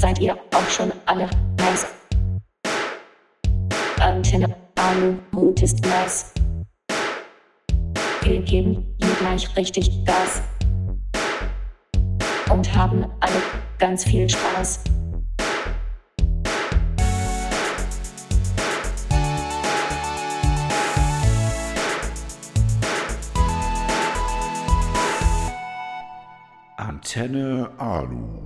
Seid ihr auch schon alle nice? Antenne Alu Mut ist nice. Wir geben hier gleich richtig Gas. Und haben alle ganz viel Spaß. Antenne Alu.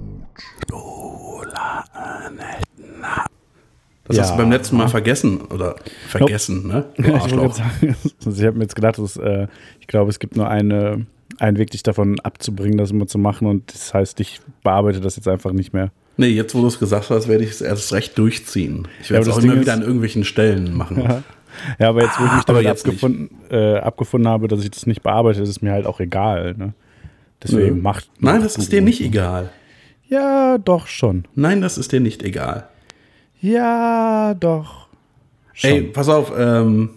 Das Ja. hast du beim letzten Mal vergessen oder vergessen, ne? Du ich wollte gerade Arschloch. also ich habe mir jetzt gedacht, dass, äh, ich glaube, es gibt nur eine, einen Weg, dich davon abzubringen, das immer zu machen. Und das heißt, ich bearbeite das jetzt einfach nicht mehr. Nee, jetzt wo du es gesagt hast, werde ich es erst recht durchziehen. Ich Ja, werde aber es auch immer wieder an irgendwelchen Stellen machen. Ja. Ja, aber jetzt, wo ich mich Ah, damit abgefunden, äh, abgefunden habe, dass ich das nicht bearbeite, ist es mir halt auch egal. Ne? Deswegen Nö. macht. Nein, das du ist dir nicht egal. Ja, doch schon. Nein, das ist dir nicht egal. Ja, doch. Schon. Ey, pass auf, ähm,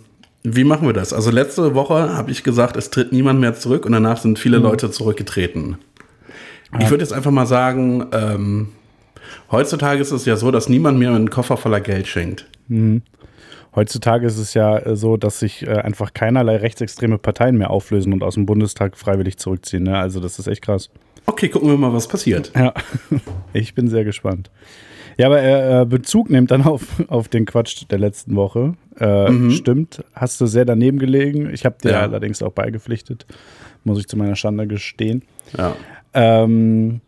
wie machen wir das? Also letzte Woche habe ich gesagt, es tritt niemand mehr zurück und danach sind Mhm. viele Leute zurückgetreten. Ich würde jetzt einfach mal sagen, ähm, heutzutage ist es ja so, dass niemand mehr einen Koffer voller Geld schenkt. Heutzutage ist es ja äh, so, dass sich äh, einfach keinerlei rechtsextreme Parteien mehr auflösen und aus dem Bundestag freiwillig zurückziehen. Ne? Also, das ist echt krass. Okay, gucken wir mal, was passiert. Ja, ich bin sehr gespannt. Ja, aber er äh, Bezug nimmt dann auf, auf den Quatsch der letzten Woche. Äh, Stimmt, hast du sehr daneben gelegen. Ich habe dir Ja. allerdings auch beigepflichtet, muss ich zu meiner Schande gestehen. Ja. Ähm,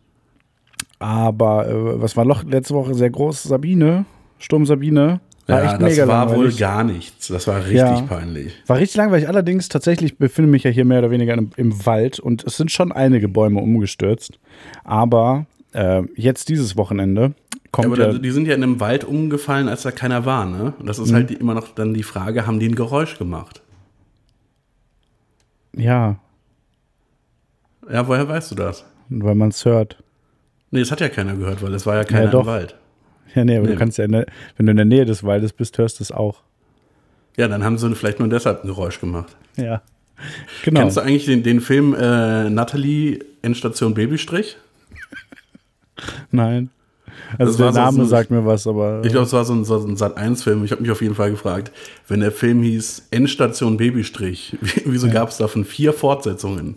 aber äh, was war noch letzte Woche sehr groß? Sabine, Sturm Sabine. War Ja, das war wohl langweilig. gar nichts. Das war richtig Ja. peinlich. War richtig langweilig. Allerdings tatsächlich befinde ich mich ja hier mehr oder weniger im, im Wald und es sind schon einige Bäume umgestürzt. Aber äh, jetzt dieses Wochenende Ja, kommt aber ja, die sind ja in einem Wald umgefallen, als da keiner war, ne? Und das ist halt die, immer noch dann die Frage, haben die ein Geräusch gemacht? ja, Ja, woher weißt du das? weil man es hört. Nee, das hat ja keiner gehört, weil es war ja keiner doch. im Wald. Ja, nee, aber Nee. du kannst ja, in der, wenn du in der Nähe des Waldes bist, hörst du es auch. Ja, dann haben sie vielleicht nur deshalb ein Geräusch gemacht. Ja. Genau. Kennst du eigentlich den, den Film äh, Natalie Endstation Babystrich? Nein. Also Das der so- Name so- sagt mir was, aber. Ich glaube, es war so ein, so ein Sat-1-Film. Ich habe mich auf jeden Fall gefragt, wenn der Film hieß Endstation Babystrich, wie- wieso gab es davon vier Fortsetzungen?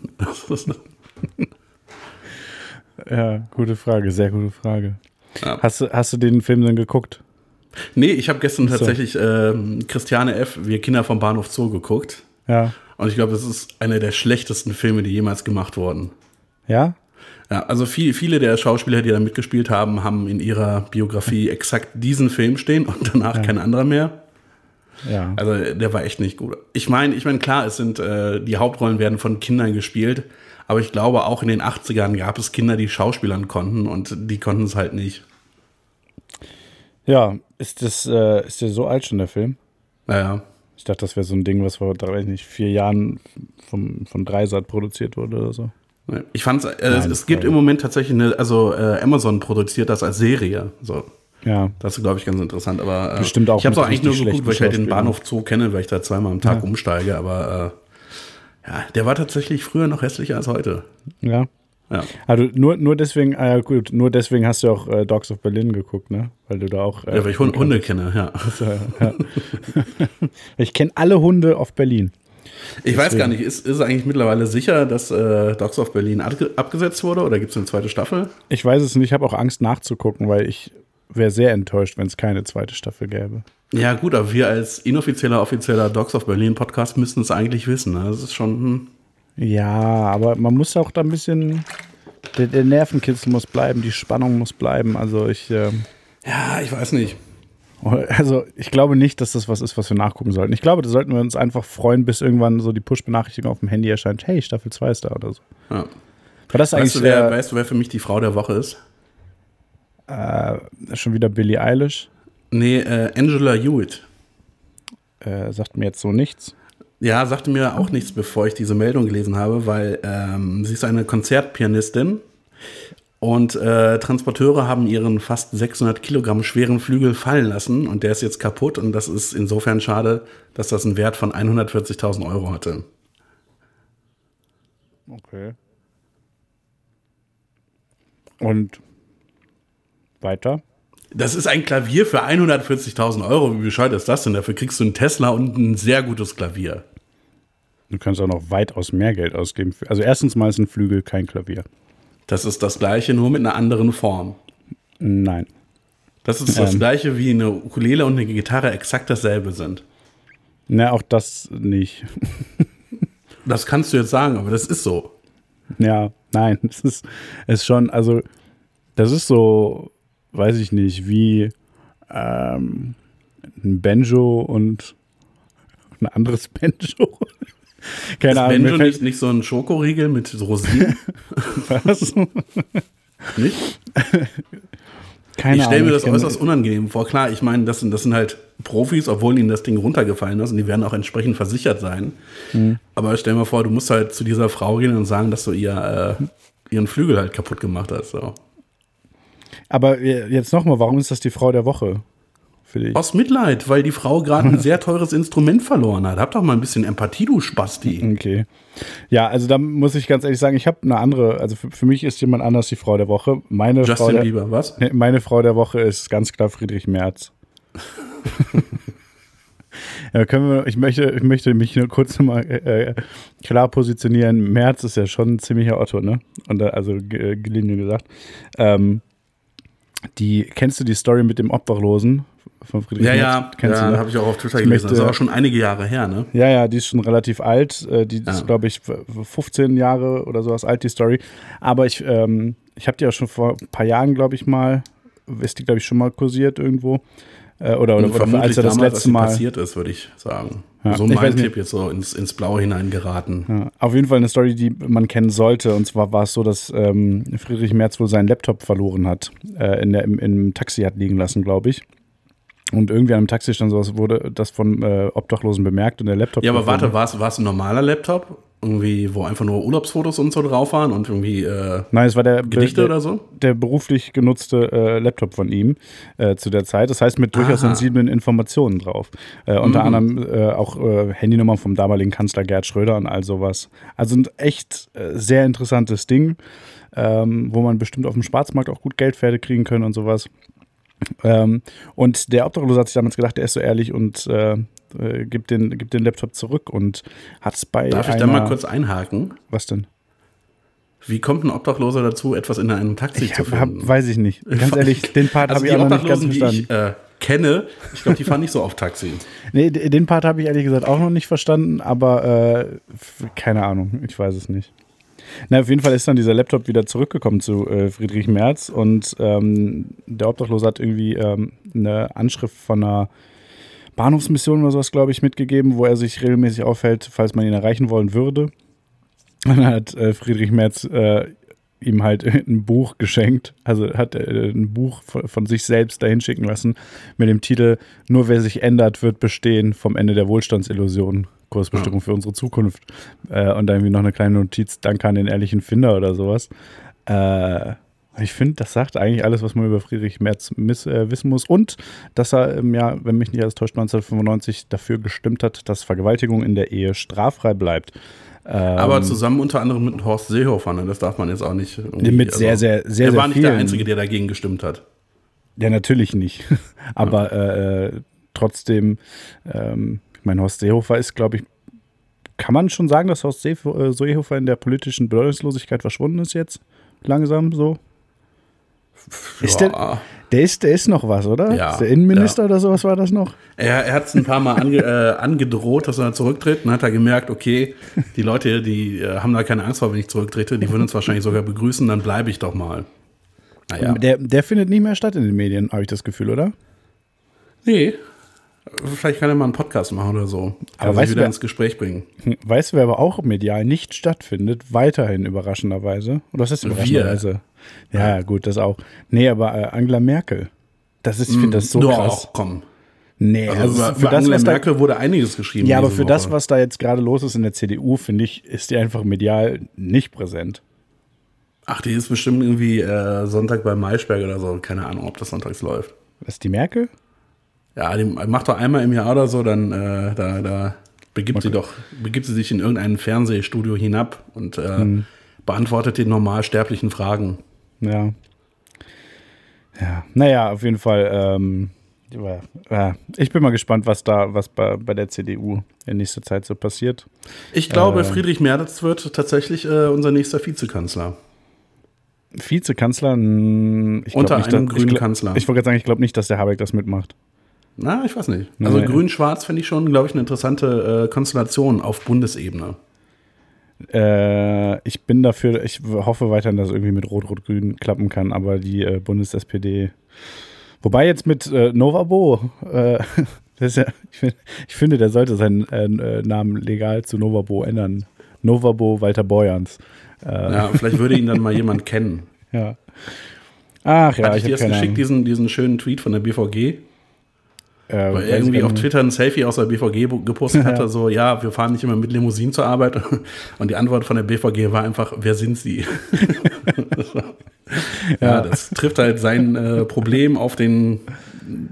Ja, gute Frage, sehr gute Frage. Ja. Hast, du, hast du den Film denn geguckt? nee, ich habe gestern So. tatsächlich ähm, Christiane F., Wir Kinder vom Bahnhof Zoo geguckt. Ja. Und ich glaube, das ist einer der schlechtesten Filme, die jemals gemacht wurden. Ja? Ja, also viel, viele der Schauspieler, die da mitgespielt haben, haben in ihrer Biografie exakt diesen Film stehen und danach kein anderer mehr. Ja. Also der war echt nicht gut. Ich meine, ich meine, klar, es sind äh, die Hauptrollen werden von Kindern gespielt, aber ich glaube auch in den 80ern gab es Kinder, die Schauspielern konnten und die konnten es halt nicht. Ja, ist das, äh, ist der so alt schon, der Film? Naja. Ich dachte, das wäre so ein Ding, was vor, weiß nicht, vier Jahren vom, von Dreisat produziert wurde oder so. Ich fand's, äh, es, Nein, es gibt sorry. im Moment tatsächlich eine, also äh, Amazon produziert das als Serie. So, Ja. das ist, glaube ich, ganz interessant. Aber äh, Bestimmt auch ich habe es auch eigentlich nur geguckt, weil ich halt den Bahnhof Zoo kenne, weil ich da zweimal am Tag umsteige. Aber äh, ja, der war tatsächlich früher noch hässlicher als heute. Ja. Ja. Also nur, nur deswegen, ah ja gut, nur deswegen hast du auch äh, Dogs of Berlin geguckt, ne? Weil du da auch. Äh, Ja, weil ich Hunde, Hunde kenne, ja. ich kenne alle Hunde auf Berlin. Ich weiß gar nicht, ist, ist es eigentlich mittlerweile sicher, dass äh, Dogs of Berlin abge abgesetzt wurde oder gibt es eine zweite Staffel? Ich weiß es nicht, ich habe auch Angst nachzugucken, weil ich wäre sehr enttäuscht, wenn es keine zweite Staffel gäbe. Ja, gut, aber wir als inoffizieller, offizieller Dogs of Berlin Podcast müssten es eigentlich wissen. Ne? Das ist schon. Hm. Ja, aber man muss auch da ein bisschen. Der, der Nervenkitzel muss bleiben, die Spannung muss bleiben. Also ich. ähm, Ja, ich weiß nicht. Also ich glaube nicht, dass das was ist, was wir nachgucken sollten. Ich glaube, da sollten wir uns einfach freuen, bis irgendwann so die Push-Benachrichtigung auf dem Handy erscheint. Hey, Staffel 2 ist da oder so. Ja. War das Weißt, eigentlich du, wer, äh, weißt du, wer für mich die Frau der Woche ist? äh, schon wieder Billie Eilish? Nee, äh, Angela Hewitt. Äh, sagt mir jetzt so nichts. Ja, sagte mir auch nichts, bevor ich diese Meldung gelesen habe, weil ähm, sie ist eine Konzertpianistin und äh, Transporteure haben ihren fast 600 Kilogramm schweren Flügel fallen lassen und der ist jetzt kaputt und das ist insofern schade, dass das einen Wert von 140.000 Euro hatte. Okay. Und Weiter. Das ist ein Klavier für 140.000 Euro. Wie bescheuert ist das denn? Dafür kriegst du einen Tesla und ein sehr gutes Klavier. Du kannst auch noch weitaus mehr Geld ausgeben. Also erstens mal ist ein Flügel kein Klavier. Das ist das gleiche, nur mit einer anderen Form. Nein. Das ist das Ähm. gleiche wie eine Ukulele und eine Gitarre exakt dasselbe sind. Na, auch das nicht. Das kannst du jetzt sagen, aber das ist so. Ja, nein, es ist, es ist schon, also, das ist so, weiß ich nicht, wie ähm, ein Banjo und ein anderes Banjo. Keine Ist Ahnung, Benjo nicht, nicht so ein Schokoriegel mit Rosinen? was? nicht? Keine ich stelle mir das äußerst unangenehm vor. Klar, ich meine, das sind, das sind halt Profis, obwohl ihnen das Ding runtergefallen ist und die werden auch entsprechend versichert sein. Mhm. Aber stell mir vor, du musst halt zu dieser Frau gehen und sagen, dass du ihr äh, ihren Flügel halt kaputt gemacht hast. So. Aber jetzt nochmal, warum ist das die Frau der Woche für dich? Aus Mitleid, weil die Frau gerade ein sehr teures Instrument verloren hat. Hab doch mal ein bisschen Empathie, du Spasti. Okay. Ja, also da muss ich ganz ehrlich sagen, ich habe eine andere, also für, für mich ist jemand anders die Frau der Woche. Meine Frau Justin der, Bieber, was? Nee, Meine Frau der Woche ist ganz klar Friedrich Merz. ja, können wir, ich, möchte, ich möchte mich nur kurz nochmal äh, klar positionieren. Merz ist ja schon ein ziemlicher Otto, ne? Und also ge- gelinde gesagt. Ähm, die, kennst du die Story mit dem Obdachlosen von Friedrich Ja, Merz? ja, Kennst ja du, ne? habe ich auch auf Twitter Ich gelesen. möchte- das ist auch schon einige Jahre her, ne? Ja, ja, die ist schon relativ alt. Äh, Die Ja. ist, glaube ich, f- 15 Jahre oder sowas alt, die Story. Aber ich, ähm, ich habe die auch schon vor ein paar Jahren, glaube ich, mal, ist die, glaube ich, schon mal kursiert irgendwo. Äh, oder, oder, Und oder als er das damals, als letzte Mal. passiert ist, würde ich sagen. Ja, so ich mein. Tipp jetzt so ins, ins Blaue hineingeraten. Ja, auf jeden Fall eine Story, die man kennen sollte. Und zwar war es so, dass ähm, Friedrich Merz wohl seinen Laptop verloren hat. Äh, in der, im, Im Taxi hat liegen lassen, glaube ich. Und irgendwie an einem Taxi stand sowas, wurde das von äh, Obdachlosen bemerkt und der Laptop. Ja, aber warte, war es ein normaler Laptop? Irgendwie, wo einfach nur Urlaubsfotos und so drauf waren und irgendwie äh, Nein, es war der, Gedichte der, oder so? der beruflich genutzte äh, Laptop von ihm äh, zu der Zeit. Das heißt, mit durchaus Aha. sensiblen Informationen drauf. Äh, unter Mhm. anderem äh, auch äh, Handynummern vom damaligen Kanzler Gerd Schröder und all sowas. Also ein echt sehr interessantes Ding, ähm, wo man bestimmt auf dem Schwarzmarkt auch gut Geldpferde kriegen können und sowas. Ähm, und der Obdachlose hat sich damals gedacht, er ist so ehrlich und äh, äh, gibt, den, gibt den Laptop zurück und hat es bei Darf ich einer, da mal kurz einhaken? Was denn? Wie kommt ein Obdachloser dazu, etwas in einem Taxi Ich zu hab, hab, finden? weiß ich nicht. Ganz ehrlich, den Part also habe ich auch noch nicht ganz Obdachlosen, die verstanden. ich äh, kenne, ich glaube, die fahren nicht so auf Taxi. Nee, den Part habe ich ehrlich gesagt auch noch nicht verstanden, aber äh, keine Ahnung, ich weiß es nicht. Na, auf jeden Fall ist dann dieser Laptop wieder zurückgekommen zu äh, Friedrich Merz und ähm, der Obdachlose hat irgendwie ähm, eine Anschrift von einer Bahnhofsmission oder sowas, glaube ich, mitgegeben, wo er sich regelmäßig aufhält, falls man ihn erreichen wollen würde. Und dann hat äh, Friedrich Merz äh, ihm halt ein Buch geschenkt, also hat äh, ein Buch von, von sich selbst dahin schicken lassen mit dem Titel Nur wer sich ändert, wird bestehen vom Ende der Wohlstandsillusion. Kursbestimmung für unsere Zukunft. Äh, und dann irgendwie noch eine kleine Notiz, danke an den ehrlichen Finder oder sowas. Äh, ich finde, das sagt eigentlich alles, was man über Friedrich Merz miss, äh, wissen muss. Und dass er im Jahr, wenn mich nicht alles täuscht, 1995 dafür gestimmt hat, dass Vergewaltigung in der Ehe straffrei bleibt. Ähm, Aber zusammen unter anderem mit Horst Seehofer, ne? das darf man jetzt auch nicht. irgendwie- also Mit sehr, sehr, sehr, Er war nicht der vielen. Einzige, der dagegen gestimmt hat. Ja, natürlich nicht. Aber äh, äh, trotzdem, ähm, ich meine, Horst Seehofer ist, glaube ich, kann man schon sagen, dass Horst äh, Seehofer in der politischen Bedeutungslosigkeit verschwunden ist jetzt? Langsam so? Ist der, der, ist, der ist noch was, oder? Ja, Ist der Innenminister ja. oder sowas war das noch? Er, er hat es ein paar Mal ange, äh, angedroht, dass er zurücktritt. Und dann hat er gemerkt, okay, die Leute, die äh, haben da keine Angst vor, wenn ich zurücktrete. Die würden uns wahrscheinlich sogar begrüßen, dann bleibe ich doch mal. Naja. Der, der findet nicht mehr statt in den Medien, habe ich das Gefühl, oder? Nee. Vielleicht kann er mal einen Podcast machen oder so. Aber Aber weißt wieder wer- ins Gespräch bringen. Hm, Weißt du, wer aber auch medial nicht stattfindet, weiterhin überraschenderweise? Oder was ist überraschenderweise? Ja, ja, gut, das auch. Nee, aber äh, Angela Merkel. Das ist, ich finde das so Doch, krass. komm. Nee, Also, also, für das, Angela was da, Merkel wurde einiges geschrieben. ja, aber für das, Woche. was da jetzt gerade los ist in der CDU, finde ich, ist die einfach medial nicht präsent. Ach, die ist bestimmt irgendwie äh, Sonntag bei Maischberg oder so. Keine Ahnung, ob das sonntags läuft. Was ist die Merkel? Ja, die macht doch einmal im Jahr oder so, dann äh, da, da begibt sie doch, begibt sie sich in irgendein Fernsehstudio hinab und äh, Hm. beantwortet den normalsterblichen Fragen. Ja. Ja, naja, auf jeden Fall. Ähm, ich bin mal gespannt, was da, was bei, bei der CDU in nächster Zeit so passiert. Ich glaube, Äh. Friedrich Merz wird tatsächlich äh, unser nächster Vizekanzler. Vizekanzler, mh, ich Unter nicht, einem dass- grünen ich Kanzler. Ich wollte gerade sagen, ich glaube nicht, dass der Habeck das mitmacht. Na, ich weiß nicht. Also Nee. Grün-Schwarz finde ich schon, glaube ich, eine interessante äh, Konstellation auf Bundesebene. Äh, ich bin dafür, ich hoffe weiterhin, dass es irgendwie mit Rot-Rot-Grün klappen kann, aber die äh, Bundes-SPD. Wobei jetzt mit äh, Novabo, äh, ja, ich, find, ich finde, der sollte seinen äh, äh, Namen legal zu Novabo ändern. Novabo Walter Borjans. Äh, Ja, vielleicht würde ihn dann mal jemand kennen. ja. Ach ja, Hatte ich ich dir habe das geschickt, diesen, diesen schönen Tweet von der BVG? Äh, Weil er irgendwie auf. Twitter ein Selfie aus der BVG gepostet hatte, so, ja, wir fahren nicht immer mit Limousinen zur Arbeit. Und die Antwort von der BVG war einfach, wer sind Sie? ja. das trifft halt sein äh, Problem auf den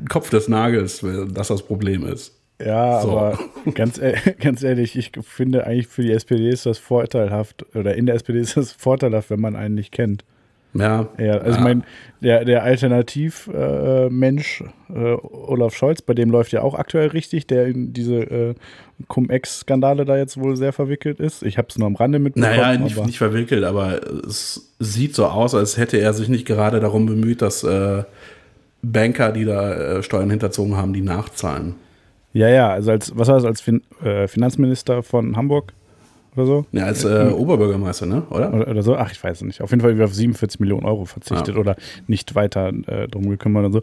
Kopf des Nagels, dass das Problem ist. Ja, So. aber ganz, e- ganz ehrlich, ich finde eigentlich für die SPD ist das vorteilhaft, oder in der SPD ist das vorteilhaft, wenn man einen nicht kennt. Ja, Ja, also Ja. ich meine, der, der Alternativ-Mensch äh, äh, Olaf Scholz, bei dem läuft ja auch aktuell richtig, der in diese äh, Cum-Ex-Skandale da jetzt wohl sehr verwickelt ist. Ich habe es nur am Rande mitbekommen. Naja, nicht, aber nicht verwickelt, aber es sieht so aus, als hätte er sich nicht gerade darum bemüht, dass äh, Banker, die da äh, Steuern hinterzogen haben, die nachzahlen. ja, ja, also als, was war das, als fin äh, Finanzminister von Hamburg oder so? Ja, als äh, Oberbürgermeister, ne? Oder? Oder, oder so? Ach, ich weiß es nicht. Auf jeden Fall wieder auf 47 Millionen Euro verzichtet Ja. oder nicht weiter äh, drum gekümmert und so.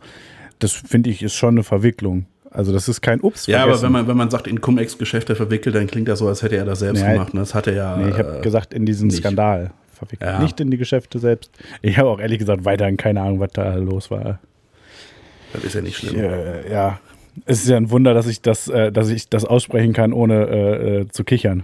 Das finde ich ist schon eine Verwicklung. Also das ist kein Ups. Ja, aber wenn man, wenn man sagt, in Cum-Ex-Geschäfte verwickelt, dann klingt das so, als hätte er das selbst Nee, gemacht. Und das hat er ja. Nee, ich habe äh, gesagt, in diesen nicht. Skandal verwickelt. Ja. Nicht in die Geschäfte selbst. Ich habe auch ehrlich gesagt weiterhin keine Ahnung, was da los war. das ist ja nicht schlimm. Äh, ja, es ist ja ein Wunder, dass ich das, äh, dass ich das aussprechen kann, ohne äh, äh, zu kichern.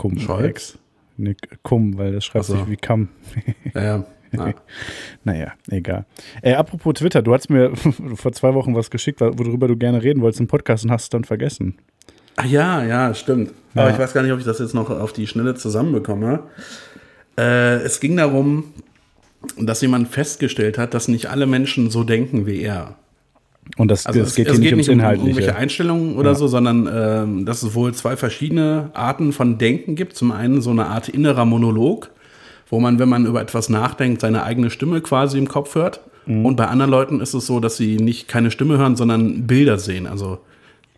Cum. Scholz? Nee, Cum, weil das schreibt so. sich wie Kam. Ja, ja. ja. Naja, egal. Äh, apropos Twitter, du hast mir vor zwei Wochen was geschickt, worüber du gerne reden wolltest im Podcast und hast es dann vergessen. Ach ja, ja, stimmt. Ja. Aber ich weiß gar nicht, ob ich das jetzt noch auf die Schnelle zusammenbekomme. Äh, es ging darum, dass jemand festgestellt hat, dass nicht alle Menschen so denken wie er. Und das, Also das es, geht es hier geht nicht nicht ums um irgendwelche Einstellungen oder Ja. so, sondern ähm, dass es wohl zwei verschiedene Arten von Denken gibt. Zum einen so eine Art innerer Monolog, wo man, wenn man über etwas nachdenkt, seine eigene Stimme quasi im Kopf hört. Mhm. Und bei anderen Leuten ist es so, dass sie nicht keine Stimme hören, sondern Bilder sehen. Also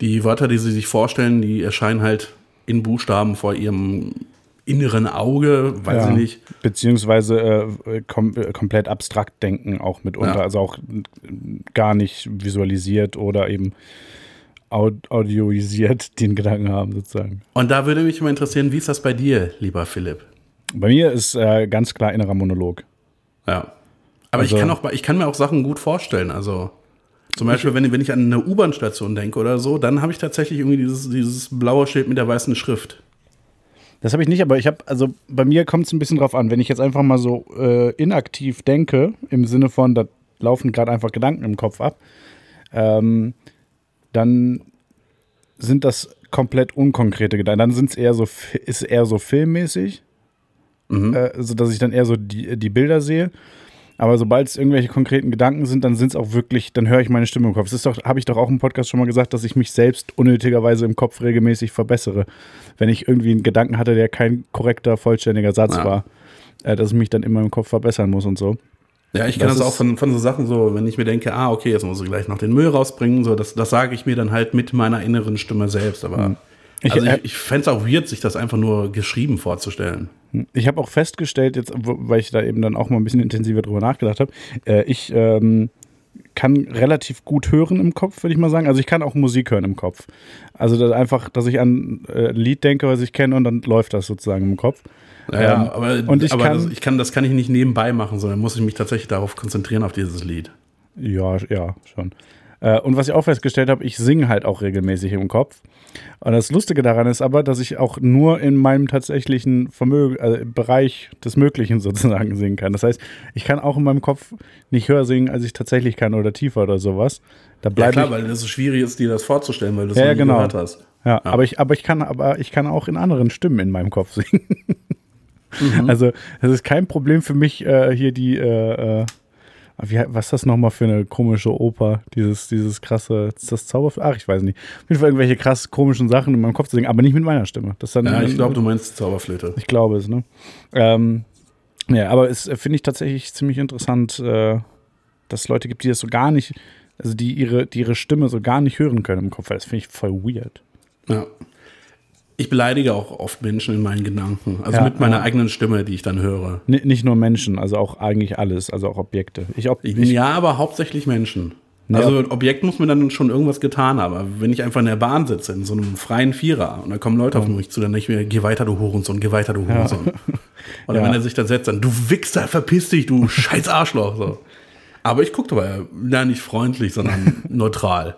die Wörter, die sie sich vorstellen, die erscheinen halt in Buchstaben vor ihrem inneren Auge, weiß Ja. ich nicht. Beziehungsweise äh, kom äh, komplett abstrakt denken auch mitunter. Ja. Also auch äh, gar nicht visualisiert oder eben aud audioisiert den Gedanken haben, sozusagen. Und da würde mich mal interessieren, wie ist das bei dir, lieber Philipp? Bei mir ist äh, ganz klar innerer Monolog. Ja. Aber Also- ich, kann auch, ich kann mir auch Sachen gut vorstellen. Also zum Beispiel, wenn, wenn ich an eine U-Bahn-Station denke oder so, dann habe ich tatsächlich irgendwie dieses, dieses blaue Schild mit der weißen Schrift. Das habe ich nicht, aber ich habe, also bei mir kommt es ein bisschen drauf an. Wenn ich jetzt einfach mal so äh, inaktiv denke, im Sinne von, da laufen gerade einfach Gedanken im Kopf ab, ähm, dann sind das komplett unkonkrete Gedanken. Dann sind es eher so, ist eher so filmmäßig, äh, so dass ich dann eher so die, die Bilder sehe. Aber sobald es irgendwelche konkreten Gedanken sind, dann sind es auch wirklich, dann höre ich meine Stimme im Kopf. Das ist doch, habe ich doch auch im Podcast schon mal gesagt, dass ich mich selbst unnötigerweise im Kopf regelmäßig verbessere. Wenn ich irgendwie einen Gedanken hatte, der kein korrekter, vollständiger Satz Ja. war, äh, dass ich mich dann immer im Kopf verbessern muss und so. Ja, ich Das das, auch von, von so Sachen so, wenn ich mir denke, ah, okay, jetzt muss ich gleich noch den Müll rausbringen, so, das, das sage ich mir dann halt mit meiner inneren Stimme selbst. Aber Ich- also ich, ich fände es auch weird, sich das einfach nur geschrieben vorzustellen. Ich habe auch festgestellt, jetzt, weil ich da eben dann auch mal ein bisschen intensiver drüber nachgedacht habe, äh, ich ähm, kann relativ gut hören im Kopf, würde ich mal sagen. Also ich kann auch Musik hören im Kopf. Also das einfach, dass ich an äh, ein Lied denke, was ich kenne und dann läuft das sozusagen im Kopf. Ja, Ähm, aber, und ich aber kann- das, ich kann, das kann ich nicht nebenbei machen, sondern muss ich mich tatsächlich darauf konzentrieren, auf dieses Lied. Ja, ja, schon. Äh, und was ich auch festgestellt habe, ich singe halt auch regelmäßig im Kopf. Und das Lustige daran ist aber, dass ich auch nur in meinem tatsächlichen Vermögen, äh, Bereich des Möglichen sozusagen singen kann. Das heißt, ich kann auch in meinem Kopf nicht höher singen, als ich tatsächlich kann oder tiefer oder sowas. Da Ja, klar, weil es so schwierig ist, dir das vorzustellen, weil du es Ja, genau. gehört hast. Ja, aber ich, aber ich kann, aber ich kann auch in anderen Stimmen in meinem Kopf singen. Mhm. Also, es ist kein Problem für mich, äh, hier die, äh, äh, Wie, was ist das nochmal für eine komische Oper? Dieses, dieses krasse, ist das Zauber? Ach, ich weiß nicht. Auf jeden Fall irgendwelche krass komischen Sachen in meinem Kopf zu singen, aber nicht mit meiner Stimme. Das dann, Ja, ich glaube, du meinst Zauberflöte. Ich glaube es, ne? Ähm, ja, aber es äh, finde ich tatsächlich ziemlich interessant, äh, dass es Leute gibt, die das so gar nicht, also die ihre, die ihre Stimme so gar nicht hören können im Kopf. Das finde ich voll weird. Ja. Ich beleidige auch oft Menschen in meinen Gedanken. Also Ja, mit meiner ja. eigenen Stimme, die ich dann höre. N nicht nur Menschen, also auch eigentlich alles, also auch Objekte. Ich, ob, Ich, ja, aber hauptsächlich Menschen. Ja. Also ein Objekt muss mir dann schon irgendwas getan haben. Aber wenn ich einfach in der Bahn sitze, in so einem freien Vierer, und da kommen Leute auf mich zu, dann denke ich mir, geh weiter, du Hurensohn, geh weiter, du Hurensohn. Oder wenn er sich dann setzt, dann, du Wichser, verpiss dich, du scheiß Arschloch. So. Aber ich gucke dabei, ja, nicht freundlich, sondern neutral.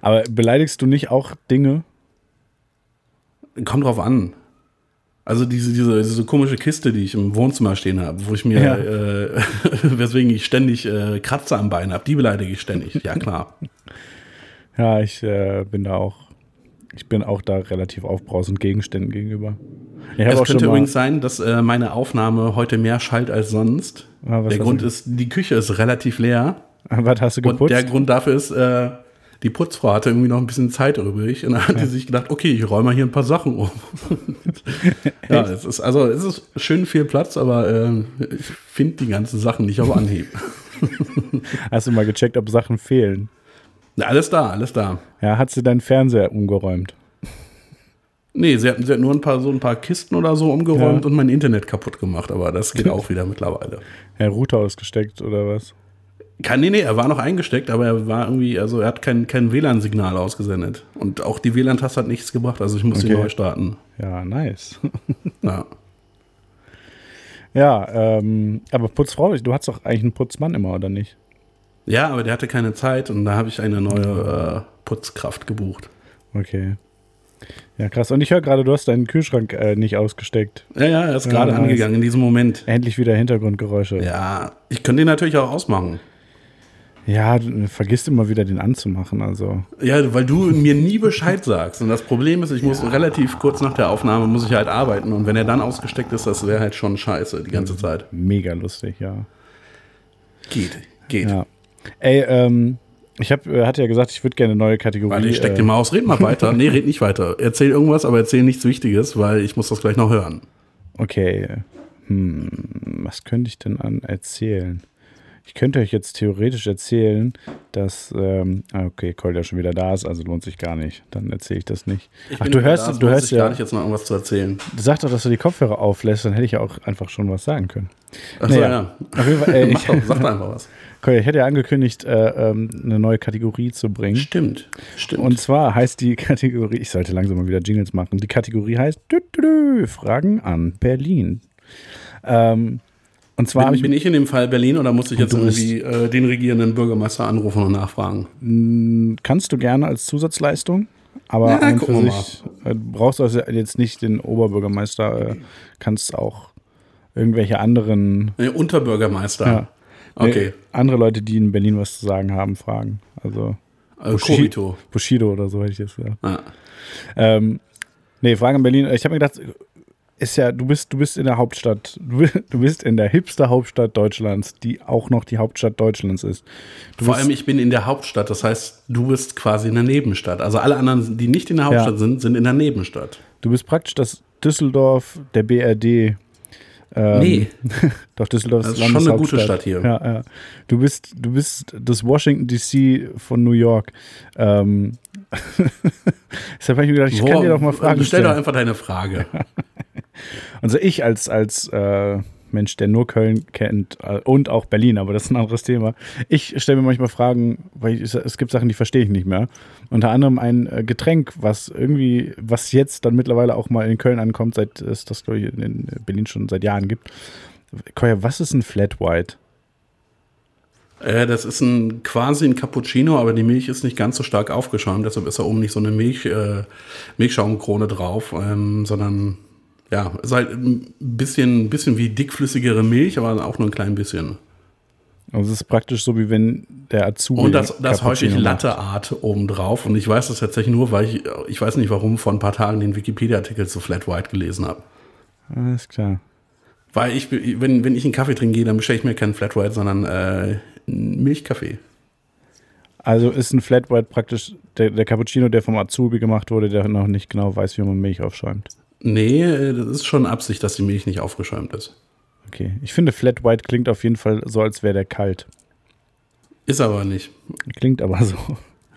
aber beleidigst du nicht auch Dinge? Kommt drauf an. Also diese, diese, diese komische Kiste, die ich im Wohnzimmer stehen habe, wo ich mir, Ja. äh, weswegen ich ständig äh, Kratzer am Bein habe, die beleidige ich ständig. Ja, klar. Ja, ich äh, bin da auch, ich bin auch da relativ aufbrausend Gegenständen gegenüber. Ich Es könnte übrigens sein, dass äh, meine Aufnahme heute mehr schallt als sonst. Ah, der Grund ist, die Küche ist relativ leer. was hast du Und geputzt? der Grund dafür ist, äh, die Putzfrau hatte irgendwie noch ein bisschen Zeit übrig und dann hat sie sich gedacht, okay, ich räume hier ein paar Sachen um. ja, es ist, also es ist schön viel Platz, aber äh, ich finde die ganzen Sachen nicht auf Anhieb. Hast du mal gecheckt, ob Sachen fehlen? Na, alles da, alles da. Ja, hat sie deinen Fernseher umgeräumt? Nee, sie hat, sie hat nur ein paar, so ein paar Kisten oder so umgeräumt Ja. und mein Internet kaputt gemacht, aber das geht auch wieder mittlerweile. Ja, Router ausgesteckt oder was? Kein, nee, nee, er war noch eingesteckt, aber er war irgendwie, also er hat kein, kein WLAN-Signal ausgesendet. Und auch die WLAN-Taste hat nichts gebracht, also ich musste Okay. neu starten. Ja, nice. Ja. ja, ähm, aber Putzfrau, du hast doch eigentlich einen Putzmann immer, oder nicht? ja, aber der hatte keine Zeit und da habe ich eine neue äh, Putzkraft gebucht. Okay. Ja, krass. Und ich höre gerade, du hast deinen Kühlschrank äh, nicht ausgesteckt. Ja, ja, er ist Ja, gerade angegangen in diesem Moment. Endlich wieder Hintergrundgeräusche. Ja, ich könnte ihn natürlich auch ausmachen. Ja, du vergisst immer wieder den anzumachen, also. Ja, weil du mir nie Bescheid sagst. Und das Problem ist, ich muss relativ kurz nach der Aufnahme muss ich halt arbeiten. Und wenn er dann ausgesteckt ist, das wäre halt schon scheiße die ganze Zeit. Mega lustig, ja. Geht, geht. Ja. Ey, ähm, ich hab, äh, hatte ja gesagt, ich würde gerne eine neue Kategorie. Warte, ich steck äh, dir mal aus. Red mal weiter. Nee, red nicht weiter. Erzähl irgendwas, aber erzähl nichts Wichtiges, weil ich muss das gleich noch hören. Okay. Hm, was könnte ich denn an erzählen? Ich könnte euch jetzt theoretisch erzählen, dass, ähm, ah, okay, Cole ja schon wieder da ist, also lohnt sich gar nicht. Dann erzähle ich das nicht. Ich Ach, du hörst, da, du hörst sich gar ja, nicht jetzt noch irgendwas zu erzählen. sag doch, dass du die Kopfhörer auflässt, dann hätte ich ja auch einfach schon was sagen können. Achso, Naja, ja. Auf jeden Fall, äh, Mach ich, doch, sag doch einfach was. Cole, ich hätte ja angekündigt, äh, ähm, eine neue Kategorie zu bringen. Stimmt, stimmt. Und zwar heißt die Kategorie, ich sollte langsam mal wieder Jingles machen. Die Kategorie heißt Fragen an Berlin. Ähm, und zwar bin, ich bin ich in dem Fall Berlin oder muss ich jetzt irgendwie äh, den regierenden Bürgermeister anrufen und nachfragen? kannst du gerne als Zusatzleistung, aber Ja, an für sich äh, brauchst du also jetzt nicht den Oberbürgermeister, äh, kannst auch irgendwelche anderen Nee, Unterbürgermeister. Ja. Okay. nee, andere Leute, die in Berlin was zu sagen haben, fragen. Also Buschi- Kobito. Bushido oder so hätte ich jetzt gesagt. Ja. Ähm, nee, Frage an Berlin. Ich habe mir gedacht, ist ja, du bist, du bist in der Hauptstadt, du bist- in der hipster Hauptstadt Deutschlands, die auch noch die Hauptstadt Deutschlands ist. Du Vor allem, ich bin in der Hauptstadt, das heißt, du bist quasi in der Nebenstadt. Also alle anderen, die nicht in der Hauptstadt Ja. sind, sind in der Nebenstadt. du bist praktisch das Düsseldorf der BRD. Ähm, Nee. Doch, Düsseldorf Das ist schon eine gute. Stadt hier. Ja, ja. Du bist, du bist das Washington DC von New York. Ähm, Deshalb habe ich mir gedacht, ich kann dir doch mal Fragen Stell doch stellen. einfach deine Frage. Also ich als, als äh, Mensch, der nur Köln kennt äh, und auch Berlin, aber das ist ein anderes Thema. Ich stelle mir manchmal Fragen, weil ich, es gibt Sachen, die verstehe ich nicht mehr. Unter anderem ein äh, Getränk, was irgendwie, was jetzt dann mittlerweile auch mal in Köln ankommt, seit es das, glaube ich, in Berlin schon seit Jahren gibt. Koya, was ist ein Flat White? Äh, das ist ein quasi ein Cappuccino, aber die Milch ist nicht ganz so stark aufgeschäumt, deshalb ist da oben nicht so eine Milch, äh, Milchschaumkrone drauf, ähm, sondern ja, ist halt ein bisschen, bisschen wie dickflüssigere Milch, aber auch nur ein klein bisschen. Also es ist praktisch so, wie wenn der Azubi Und das, das häufig. Latte-Art obendrauf. Und ich weiß das tatsächlich nur, weil ich, ich weiß nicht warum, vor ein paar Tagen den Wikipedia-Artikel zu Flat White gelesen habe. Alles klar. Weil ich, wenn, wenn ich einen Kaffee trinken gehe, dann bestelle ich mir keinen Flat White, sondern äh, einen Milchkaffee. Also ist ein Flat White praktisch der, der Cappuccino, der vom Azubi gemacht wurde, der noch nicht genau weiß, wie man Milch aufschäumt. Nee, äh, das ist schon Absicht, dass die Milch nicht aufgeschäumt ist. Okay. Ich finde, Flat White klingt auf jeden Fall so, als wäre der kalt. Ist aber nicht. Klingt aber so.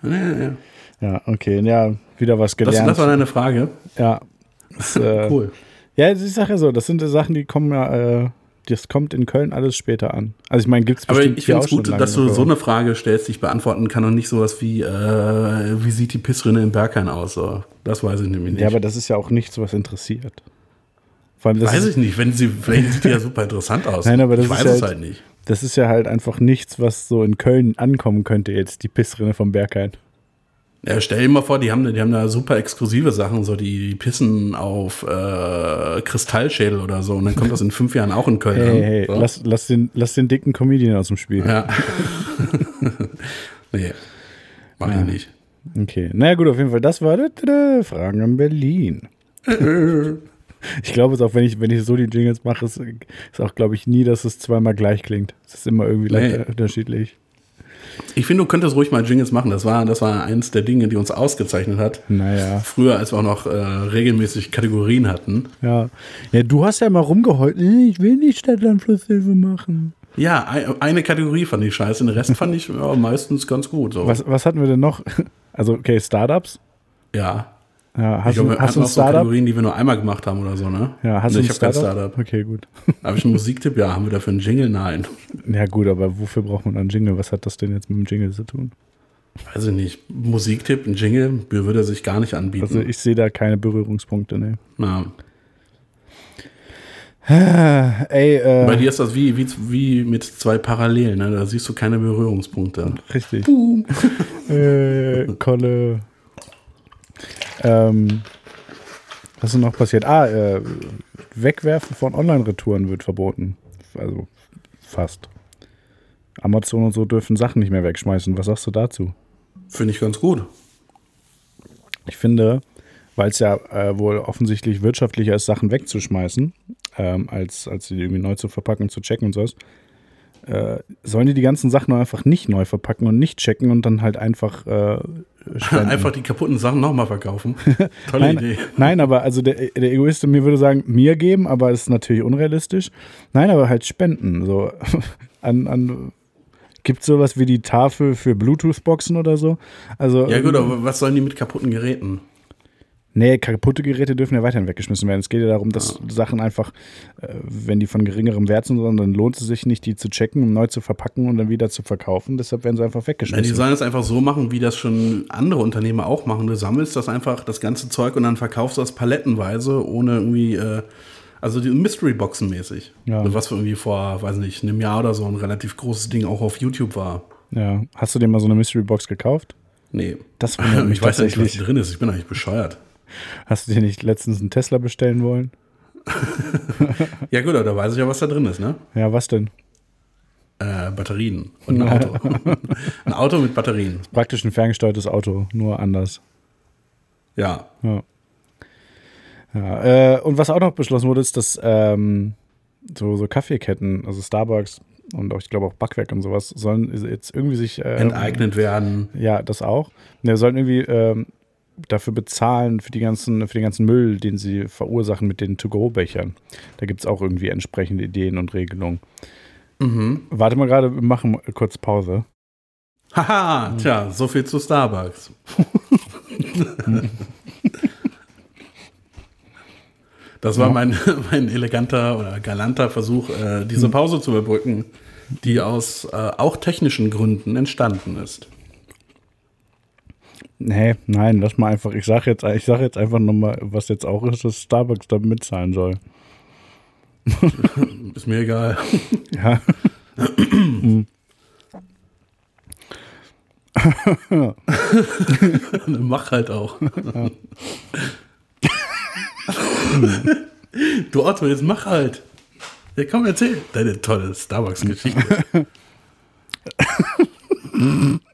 Ja, ja, ja. Ja, okay. Ja, wieder was Das, gelernt. das war deine Frage. ja. Das, äh, Cool. Ja, ich sage ja so, das sind Sachen, die kommen ja, äh, das kommt in Köln alles später an. Also ich meine, gibt es Aber ich finde es gut, dass du so eine Frage stellst, die ich beantworten kann und nicht sowas wie, äh, wie sieht die Pissrinne in Berghain aus? So, das weiß ich nämlich nicht. Ja, aber das ist ja auch nichts, was interessiert. Vor allem, das weiß ich nicht, wenn sie, vielleicht sieht die ja super interessant aus. Nein, aber das ich ist weiß halt- es halt nicht. das ist ja halt einfach nichts, was so in Köln ankommen könnte jetzt, die Pissrinne vom Berghain. Ja, stell dir mal vor, die haben, die haben da super exklusive Sachen, so die, die pissen auf äh, Kristallschädel oder so und dann kommt das in fünf Jahren auch in Köln Hey, an. hey, so. lass, lass, den, lass den dicken Comedian aus dem Spiel. Ja. nee, mach ich nicht. Okay, na gut, auf jeden Fall, das war Fragen an Berlin. Ich glaube es auch, wenn ich, wenn ich so die Jingles mache, ist, ist auch, glaube ich, nie, dass es zweimal gleich klingt. Es ist immer irgendwie Nee. leicht unterschiedlich. Ich finde, du könntest ruhig mal Jingles machen. Das war, das war eins der Dinge, die uns ausgezeichnet hat. Naja, Früher, als wir auch noch äh, regelmäßig Kategorien hatten. ja. Ja, du hast ja mal rumgeheult, "Äh, ich will nicht Stadtlandflusshilfe machen. Ja, ein, eine Kategorie fand ich scheiße, den Rest fand ich ja, meistens ganz gut. So. Was, was hatten wir denn noch? Also, okay, Startups. Ja. Ja, Ich hast glaube, du, wir hast du ein auch so? Kategorien, die wir nur einmal gemacht haben oder so, ne? Ja, hast nee, du ich ein habe kein Startup? Okay, gut. Habe ich einen Musiktipp? Ja. Haben wir dafür einen Jingle? Nein. Ja, gut, aber wofür braucht man einen Jingle? Was hat das denn jetzt mit dem Jingle zu tun? Weiß ich nicht. Musiktipp, ein Jingle, würde er sich gar nicht anbieten. Also, ich sehe da keine Berührungspunkte, ne. Na, Ey, äh, bei dir ist das wie, wie, wie mit zwei Parallelen, ne? Da siehst du keine Berührungspunkte. Richtig. äh, Kolle. Ähm, was ist noch passiert? Ah, äh, Wegwerfen von Online-Retouren wird verboten. Also fast. Amazon und so dürfen Sachen nicht mehr wegschmeißen. Was sagst du dazu? Finde ich ganz gut. Ich finde, weil es ja äh, wohl offensichtlich wirtschaftlicher ist, Sachen wegzuschmeißen, ähm, als, als sie irgendwie neu zu verpacken und zu checken und sowas, äh, sollen die die ganzen Sachen einfach nicht neu verpacken und nicht checken und dann halt einfach äh, spenden. Einfach die kaputten Sachen nochmal verkaufen. Tolle Nein, Idee. nein, aber also der, der Egoist in mir würde sagen, mir geben, aber das ist natürlich unrealistisch. Nein, aber halt spenden. So an, an gibt es sowas wie die Tafel für Bluetooth-Boxen oder so? Also, Ja gut, aber was sollen die mit kaputten Geräten? Nee, kaputte Geräte dürfen ja weiterhin weggeschmissen werden. Es geht ja darum, dass Sachen einfach, äh, wenn die von geringerem Wert sind, dann lohnt es sich nicht, die zu checken, um neu zu verpacken und dann wieder zu verkaufen. Deshalb werden sie einfach Ja, die weggeschmissen. sollen es einfach so machen, wie das schon andere Unternehmer auch machen. Du sammelst das einfach, das ganze Zeug und dann verkaufst du das palettenweise, ohne irgendwie, äh, also die Mystery-Boxen mäßig. Ja. Also Was irgendwie vor, weiß nicht, einem Jahr oder so ein relativ großes Ding auch auf YouTube war. ja. Hast du dir mal so eine Mystery Box gekauft? Nee. Das ich weiß ja nicht, was drin ist. Ich bin eigentlich bescheuert. Hast du dir nicht letztens einen Tesla bestellen wollen? Ja gut, aber da weiß ich ja, was da drin ist, ne? Ja, was denn? Äh, Batterien und ein Auto. ein Auto mit Batterien. Praktisch ein ferngesteuertes Auto, nur anders. Ja. Ja. ja äh, und was auch noch beschlossen wurde, ist, dass ähm, so, so Kaffeeketten, also Starbucks und auch, ich glaube auch Backwerk und sowas, sollen jetzt irgendwie sich äh, Enteignet werden. Ja, das auch. Wir sollen irgendwie ähm, dafür bezahlen, für, die ganzen, für den ganzen Müll, den sie verursachen mit den To-Go-Bechern. Da gibt es auch irgendwie entsprechende Ideen und Regelungen. Mhm. Warte mal gerade, wir machen kurz Pause. Haha, tja, so viel zu Starbucks. Das war mein, mein eleganter oder galanter Versuch, äh, diese Pause zu überbrücken, die aus äh, auch technischen Gründen entstanden ist. Nee, nein, lass mal einfach. Ich sage jetzt, ich sag jetzt einfach nochmal, was jetzt auch ist, dass Starbucks da mitzahlen soll. Ist mir egal. Ja. Mach halt auch. du Otto, jetzt mach halt. Ja, komm, erzähl deine tolle Starbucks-Geschichte.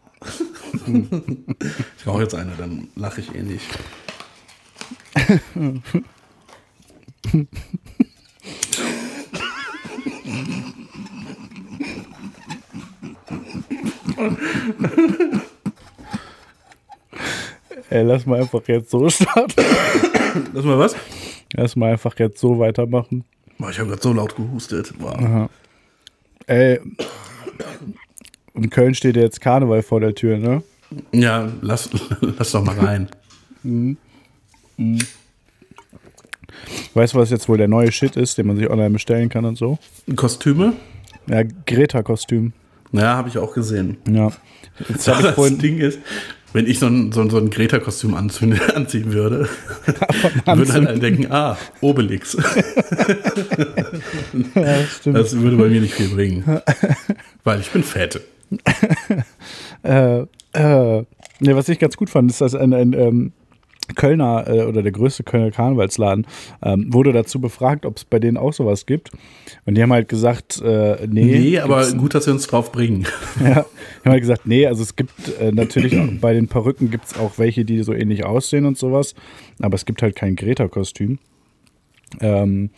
ich rauche jetzt eine, dann lache ich eh nicht. Ey, lass mal einfach jetzt so starten. Lass mal was? Lass mal einfach jetzt so weitermachen. Boah, ich habe gerade so laut gehustet. Boah. Ey, in Köln steht jetzt Karneval vor der Tür, ne? Ja, lass, lass doch mal rein. Weißt du, was jetzt wohl der neue Shit ist, den man sich online bestellen kann und so? Kostüme? Ja, Greta-Kostüm. Ja, habe ich auch gesehen. Ja. Jetzt ich Das vorhin, Ding ist, wenn ich so ein, so ein, so ein Greta-Kostüm anziehen, anziehen würde, würden halt alle denken, ah, Obelix. ja, stimmt. Das würde bei mir nicht viel bringen. Weil ich bin fett. Äh, äh, ne, was ich ganz gut fand, ist, dass ein, ein ähm, Kölner äh, oder der größte Kölner Karnevalsladen ähm, wurde dazu befragt, ob es bei denen auch sowas gibt. Und die haben halt gesagt, äh, nee. Nee, aber gut, dass wir uns drauf bringen. Ja, die haben halt gesagt, nee, also es gibt äh, natürlich auch, bei den Perücken gibt es auch welche, die so ähnlich aussehen und sowas, aber es gibt halt kein Greta-Kostüm. Ähm,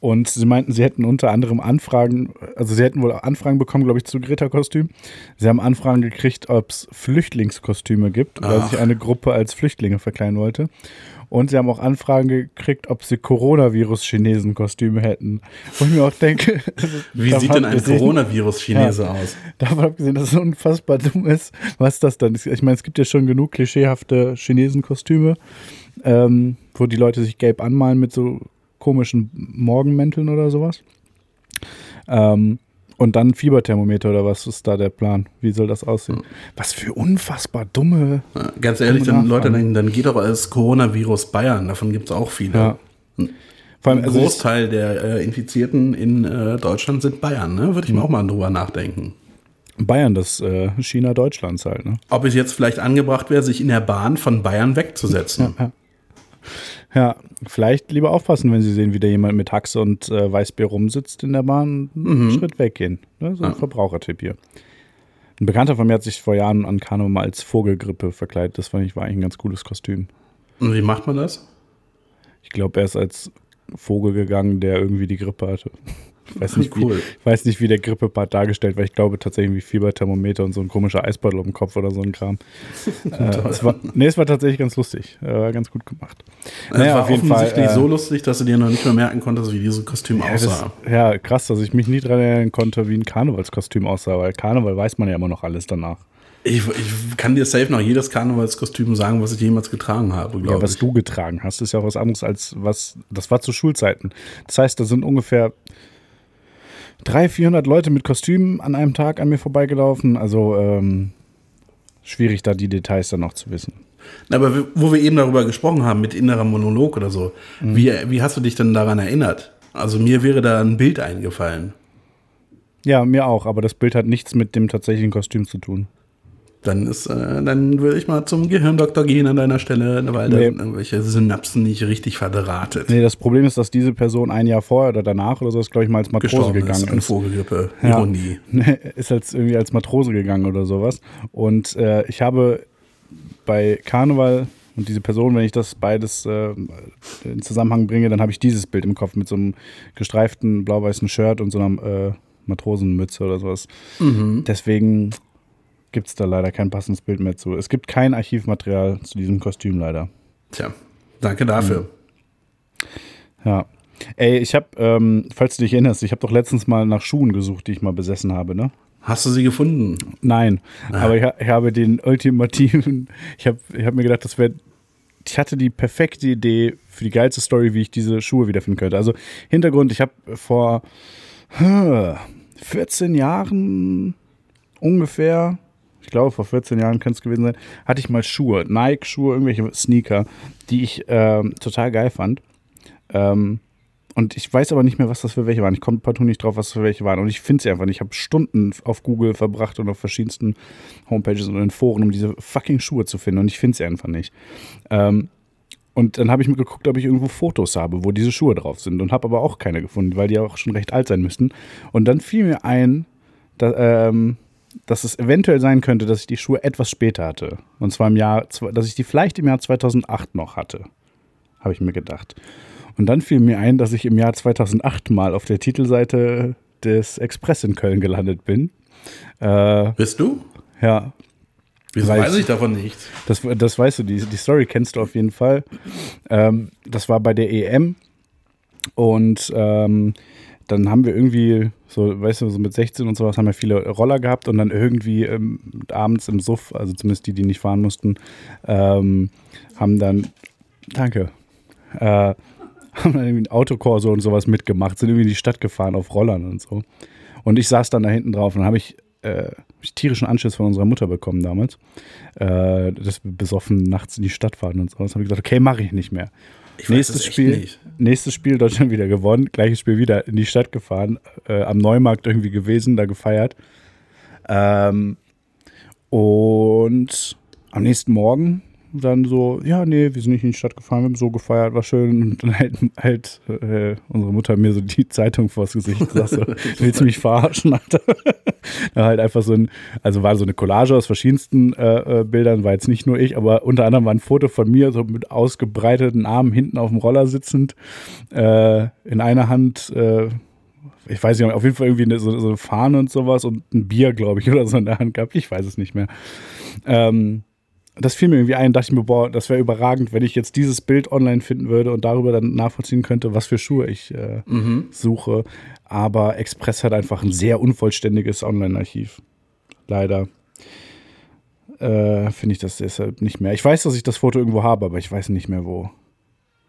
und sie meinten, sie hätten unter anderem Anfragen, also sie hätten wohl Anfragen bekommen, glaube ich, zu Greta-Kostüm. Sie haben Anfragen gekriegt, ob es Flüchtlingskostüme gibt, weil sich eine Gruppe als Flüchtlinge verkleiden wollte. Und sie haben auch Anfragen gekriegt, ob sie Coronavirus-Chinesen-Kostüme hätten. Wo ich mir auch denke, Wie sieht denn ein Coronavirus-Chinese aus? Davon abgesehen, dass es unfassbar dumm ist, was das dann ist. Ich meine, es gibt ja schon genug klischeehafte Chinesenkostüme, ähm, wo die Leute sich gelb anmalen mit so komischen Morgenmänteln oder sowas. Ähm, und dann Fieberthermometer oder was ist da der Plan? Wie soll das aussehen? Was für unfassbar dumme. Ja, Ganz ehrlich, man dann, Leute, dann, dann geht doch als Coronavirus Bayern. Davon gibt es auch viele. Ja. Vor allem, Ein also ich, Großteil der äh, Infizierten in äh, Deutschland sind Bayern. Ne? Würde ich Hm. mir auch mal drüber nachdenken. Bayern, das äh, China Deutschlands halt, ne? Ob es jetzt vielleicht angebracht wäre, sich in der Bahn von Bayern wegzusetzen. Ja, vielleicht lieber aufpassen, wenn Sie sehen, wie da jemand mit Haxe und äh, Weißbier rumsitzt in der Bahn, einen Schritt weggehen. Ne? So ein Ja. Verbrauchertipp hier. Ein Bekannter von mir hat sich vor Jahren an Karneval mal als Vogelgrippe verkleidet. Das fand ich, war eigentlich ein ganz cooles Kostüm. Und wie macht man das? Ich glaube, er ist als Vogel gegangen, der irgendwie die Grippe hatte. Ich weiß nicht, Cool. wie, ich weiß nicht, wie der Grippepart dargestellt war. Ich glaube tatsächlich wie Fieberthermometer und so ein komischer Eisbeutel auf dem Kopf oder so ein Kram. äh, es war, nee, es war tatsächlich ganz lustig. Äh, ganz gut gemacht. Es Naja, war auf jeden Fall, offensichtlich äh, so lustig, dass du dir noch nicht mehr merken konntest, wie dieses Kostüm Ja, das, aussah. ja, krass, dass ich mich nie daran erinnern konnte, wie ein Karnevalskostüm aussah, weil Karneval weiß man ja immer noch alles danach. Ich, ich kann dir safe noch jedes Karnevalskostüm sagen, was ich jemals getragen habe, Ja, was ich. du getragen hast, ist ja auch was anderes als was, das war zu Schulzeiten. Das heißt, da sind ungefähr 300, 400 Leute mit Kostümen an einem Tag an mir vorbeigelaufen. Also ähm, schwierig, da die Details dann noch zu wissen. Na, Aber wo wir eben darüber gesprochen haben, mit innerer Monolog oder so, Mhm. wie, wie hast du dich denn daran erinnert? Also mir wäre da ein Bild eingefallen. Ja, mir auch, aber das Bild hat nichts mit dem tatsächlichen Kostüm zu tun. Dann ist, äh, dann würde ich mal zum Gehirndoktor gehen an deiner Stelle, weil da Nee. sind irgendwelche Synapsen nicht richtig verdrahtet. Nee, das Problem ist, dass diese Person ein Jahr vorher oder danach oder so ist, glaube ich, mal als Matrose Gestorben gegangen ist an ist. Vogelgrippe. Ja. Ironie. ist als irgendwie als Matrose gegangen oder sowas. Und äh, ich habe bei Karneval und diese Person, wenn ich das beides äh, in Zusammenhang bringe, dann habe ich dieses Bild im Kopf mit so einem gestreiften blau-weißen Shirt und so einer äh, Matrosenmütze oder sowas. Deswegen gibt es da leider kein passendes Bild mehr zu. Es gibt kein Archivmaterial zu diesem Kostüm leider. Tja, danke dafür. Ja. Ey, ich habe, ähm, falls du dich erinnerst, ich habe doch letztens mal nach Schuhen gesucht, die ich mal besessen habe, ne? Hast du sie gefunden? Nein, aber ich, ich habe den ultimativen, ich habe ich hab mir gedacht, das wäre, ich hatte die perfekte Idee für die geilste Story, wie ich diese Schuhe wiederfinden könnte. Also Hintergrund, ich habe vor hm, 14 Jahren ungefähr, ich glaube vor 14 Jahren könnte es gewesen sein, hatte ich mal Schuhe, Nike-Schuhe, irgendwelche Sneaker, die ich ähm, total geil fand. Ähm, und ich weiß aber nicht mehr, was das für welche waren. Ich komme partout nicht drauf, was das für welche waren. Und ich finde sie einfach nicht. Ich habe Stunden auf Google verbracht und auf verschiedensten Homepages und in Foren, um diese fucking Schuhe zu finden. Und ich finde sie einfach nicht. Ähm, und dann habe ich mir geguckt, ob ich irgendwo Fotos habe, wo diese Schuhe drauf sind. Und habe aber auch keine gefunden, weil die auch schon recht alt sein müssten. Und dann fiel mir ein, da, ähm, dass es eventuell sein könnte, dass ich die Schuhe etwas später hatte. Und zwar im Jahr, dass ich die vielleicht im Jahr 2008 noch hatte. Habe ich mir gedacht. Und dann fiel mir ein, dass ich im Jahr 2008 mal auf der Titelseite des Express in Köln gelandet bin. Äh, Bist du? ja, Wieso Weiß- weiß ich davon nichts? das, das weißt du, die, die Story kennst du auf jeden Fall. Ähm, das war bei der EM und ähm, dann haben wir irgendwie, so, weißt du, so mit 16 und sowas haben wir viele Roller gehabt und dann irgendwie ähm, abends im Suff, also zumindest die, die nicht fahren mussten, ähm, haben dann, danke, äh, haben dann irgendwie ein Autokorso und sowas mitgemacht, sind irgendwie in die Stadt gefahren auf Rollern und so. Und ich saß dann da hinten drauf und habe ich, äh, ich tierischen Anschiss von unserer Mutter bekommen damals, äh, dass wir besoffen nachts in die Stadt fahren und so. Das habe ich gesagt, okay, mache ich nicht mehr. Ich nächstes Spiel, nächstes Spiel Deutschland wieder gewonnen, gleiches Spiel wieder in die Stadt gefahren, äh, am Neumarkt irgendwie gewesen, da gefeiert. Ähm, und am nächsten Morgen dann so, ja, nee, wir sind nicht in die Stadt gefahren, wir haben so gefeiert, war schön. Und dann halt, halt äh, unsere Mutter mir so die Zeitung vors Gesicht so, willst du mich verarschen, Alter? da halt einfach so ein, also war so eine Collage aus verschiedensten äh, äh, Bildern, war jetzt nicht nur ich, aber unter anderem war ein Foto von mir, so mit ausgebreiteten Armen hinten auf dem Roller sitzend, äh, in einer Hand, äh, ich weiß nicht, auf jeden Fall irgendwie eine, so, so eine Fahne und sowas und ein Bier, glaube ich, oder so in der Hand gehabt. Ich weiß es nicht mehr. Ähm, das fiel mir irgendwie ein, dachte ich mir, boah, das wäre überragend, wenn ich jetzt dieses Bild online finden würde und darüber dann nachvollziehen könnte, was für Schuhe ich äh, suche. Aber Express hat einfach ein sehr unvollständiges Online-Archiv. Leider. Äh, Finde ich das deshalb nicht mehr. Ich weiß, dass ich das Foto irgendwo habe, aber ich weiß nicht mehr wo.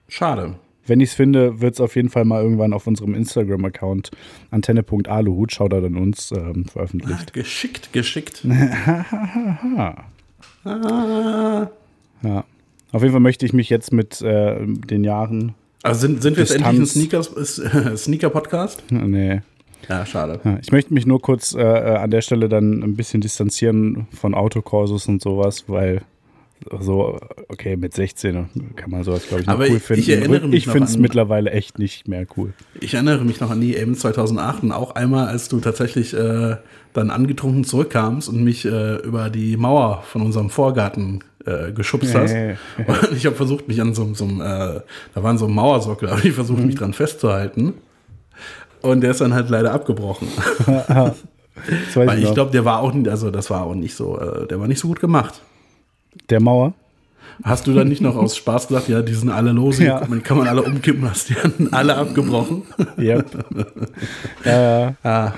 Schade. Wenn ich es finde, wird es auf jeden Fall mal irgendwann auf unserem Instagram-Account antenne.aluhut, schau da dann uns, ähm, veröffentlicht. Geschickt, geschickt. Ja. Auf jeden Fall möchte ich mich jetzt mit äh, den Jahren. Also sind, sind wir jetzt endlich ein äh, Sneaker-Podcast? Nee. ja, schade. Ich möchte mich nur kurz äh, an der Stelle dann ein bisschen distanzieren von Autokursus und sowas, weil so, okay, mit 16 kann man sowas, glaube ich, noch Aber cool finden. ich erinnere mich ich finde es mittlerweile echt nicht mehr cool. Ich erinnere mich noch an die EM 2008 und auch einmal, als du tatsächlich äh, dann angetrunken zurückkamst und mich äh, über die Mauer von unserem Vorgarten äh, geschubst hast. Und ich habe versucht, mich an so, so einem, äh, da waren so ein Mauersockel, aber ich versucht, Mhm. mich dran festzuhalten. Und der ist dann halt leider abgebrochen. Weil ich glaube, der war auch, nicht- also das war auch nicht so, äh, der war nicht so gut gemacht. Der Mauer? Hast du dann nicht noch aus Spaß gesagt, ja, die sind alle lose, Ja. die kann man alle umkippen, hast die dann alle abgebrochen? Ja. ja, ja. Ah,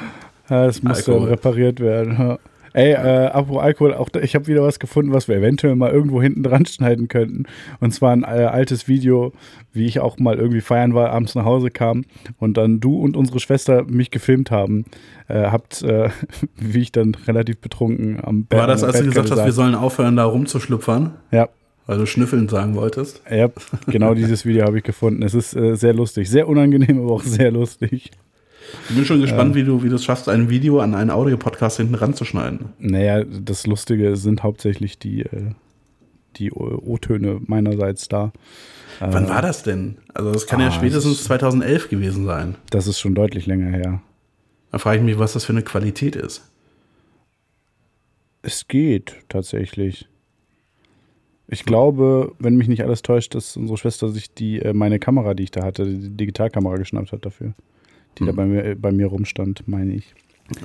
Ja, das muss dann Alkohol. repariert werden. Ja. Ey, äh, apropos Alkohol, auch ich habe wieder was gefunden, was wir eventuell mal irgendwo hinten dran schneiden könnten. Und zwar ein äh, altes Video, wie ich auch mal irgendwie feiern war, abends nach Hause kam und dann du und unsere Schwester mich gefilmt haben. Äh, habt, äh, wie ich dann relativ betrunken am Bett war das, als du gesagt hast, wir sollen aufhören, da rumzuschlüpfern? Ja, Weil du schnüffeln sagen wolltest. ja, genau dieses Video habe ich gefunden. Es ist äh, sehr lustig. Sehr unangenehm, aber auch sehr lustig. Ich bin schon gespannt, wie du wie du es schaffst, ein Video an einen Audiopodcast hinten ranzuschneiden. Naja, das Lustige sind hauptsächlich die, äh, die O-Töne meinerseits da. Wann war das denn? Also das kann ja ah, spätestens das 2011 gewesen sein. Das ist schon deutlich länger her. Da frage ich mich, was das für eine Qualität ist. Es geht tatsächlich. Ich glaube, wenn mich nicht alles täuscht, dass unsere Schwester sich die äh, meine Kamera, die ich da hatte, die Digitalkamera geschnappt hat dafür. Die da bei mir, äh, bei mir rumstand, meine ich.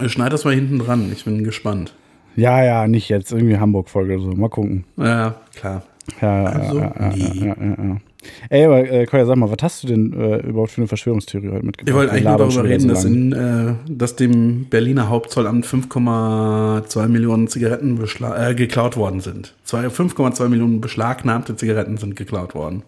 Schneid das mal hinten dran, ich bin gespannt. Ja, ja, nicht jetzt. Irgendwie Hamburg-Folge oder so. Mal gucken. Ja, klar. Ja, Also, ja, ja, nee. ja, ja, ja. Ey, aber äh, Koya, sag mal, was hast du denn äh, überhaupt für eine Verschwörungstheorie heute mitgebracht? Ich wollte eigentlich nur darüber reden, so dass, in, äh, dass dem Berliner Hauptzollamt 5,2 Millionen Zigaretten äh, geklaut worden sind. Zwei- 5,2 Millionen beschlagnahmte Zigaretten sind geklaut worden.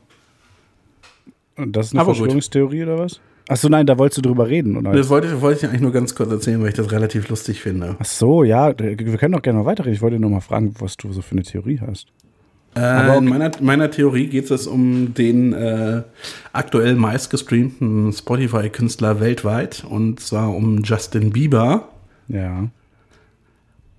Und Das ist eine aber gut. Verschwörungstheorie oder was? Achso, nein, da wolltest du drüber reden, oder? Das wollte, wollte ich eigentlich nur ganz kurz erzählen, weil ich das relativ lustig finde. Ach so, ja, wir können doch gerne mal weiterreden. Ich wollte nur mal fragen, was du so für eine Theorie hast. Äh, in meiner, meiner Theorie geht es um den äh, aktuell meistgestreamten Spotify-Künstler weltweit und zwar um Justin Bieber. Ja.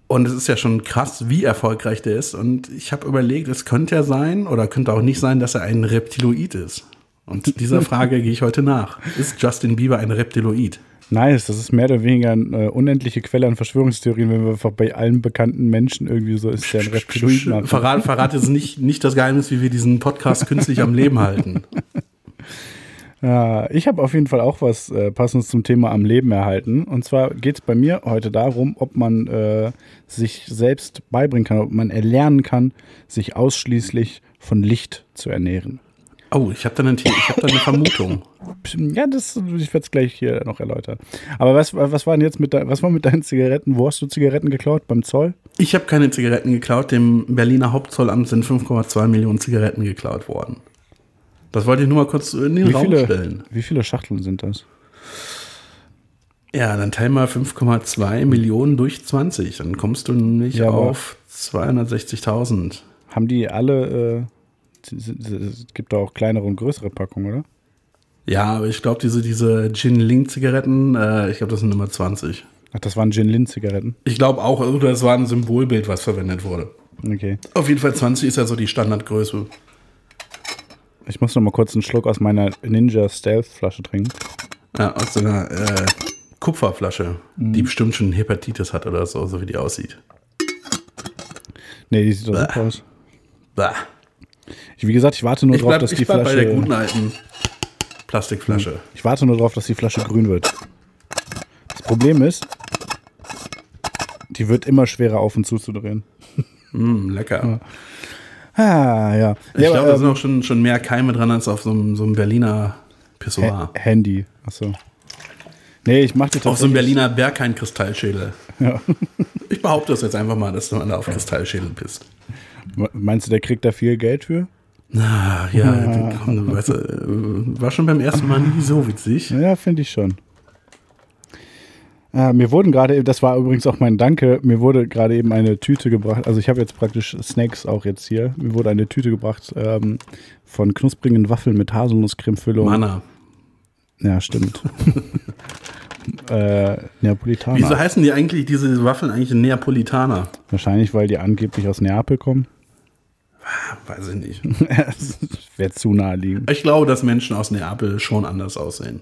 Und es ist ja schon krass, wie erfolgreich der ist. Und ich habe überlegt, es könnte ja sein oder könnte auch nicht sein, dass er ein Reptiloid ist. Und dieser Frage gehe ich heute nach. Ist Justin Bieber ein Reptiloid? Nice, das ist mehr oder weniger eine äh, unendliche Quelle an Verschwörungstheorien, wenn wir einfach bei allen bekannten Menschen irgendwie so ist, der ein Reptiloid. Verrat, verrat jetzt nicht, nicht das Geheimnis, wie wir diesen Podcast künstlich am Leben halten. Ja, ich habe auf jeden Fall auch was äh, passendes zum Thema am Leben erhalten. Und zwar geht es bei mir heute darum, ob man äh, sich selbst beibringen kann, ob man erlernen kann, sich ausschließlich von Licht zu ernähren. Oh, ich habe da, ich hab da eine Vermutung. Ja, das, ich werde es gleich hier noch erläutern. Aber was, was war denn jetzt mit, dein, was war mit deinen Zigaretten? Wo hast du Zigaretten geklaut? Beim Zoll? Ich habe keine Zigaretten geklaut. Dem Berliner Hauptzollamt sind 5,2 Millionen Zigaretten geklaut worden. Das wollte ich nur mal kurz in den Wie Raum viele, stellen. wie viele Schachteln sind das? Ja, dann teil mal 5,2 Millionen durch 20. Dann kommst du nämlich Ja, auf 260.000. Haben die alle, äh, es gibt da auch kleinere und größere Packungen, oder? Ja, aber ich glaube, diese, diese Gin-Ling-Zigaretten, äh, ich glaube, das sind Nummer 20. Ach, das waren Gin-Lin-Zigaretten. Ich glaube auch, oder es war ein Symbolbild, was verwendet wurde. Okay. Auf jeden Fall 20 ist ja so die Standardgröße. Ich muss noch mal kurz einen Schluck aus meiner Ninja Stealth Flasche trinken. Ja, aus so einer äh, Kupferflasche, Mhm. die bestimmt schon Hepatitis hat oder so, so wie die aussieht. Nee, die sieht doch super aus. Bah. Ich, wie gesagt, ich warte nur Ich drauf, bleib, dass die ich bei Flasche. der guten alten Plastikflasche. Ich warte nur drauf, dass die Flasche grün wird. Das Problem ist, die wird immer schwerer auf und zuzudrehen. Mm, lecker. Ah, ja. Ich ja, glaube, da sind ähm, auch schon, schon mehr Keime dran als auf so einem, so einem Berliner Pissoir. Ha- Handy. Achso. Nee, ich mach die Auf so einem. Berliner Berghain-Kristallschädel. Ja. Ich behaupte das jetzt einfach mal, dass du da auf Kristallschädel bist. Meinst du, der kriegt da viel Geld für? Na, ja, komm, du weißt, äh, war schon beim ersten Mal nie so witzig. Ja, finde ich schon. Äh, mir wurden gerade, das war übrigens auch mein Danke, mir wurde gerade eben eine Tüte gebracht. Also ich habe jetzt praktisch Snacks auch jetzt hier. Mir wurde eine Tüte gebracht ähm, von knusprigen Waffeln mit Haselnusscremefüllung. Mana. Ja, stimmt. äh, Neapolitaner. Wieso heißen die eigentlich, diese Waffeln eigentlich Neapolitaner? Wahrscheinlich, weil die angeblich aus Neapel kommen. Weiß ich nicht. das wäre zu naheliegend. Ich glaube, dass Menschen aus Neapel schon anders aussehen.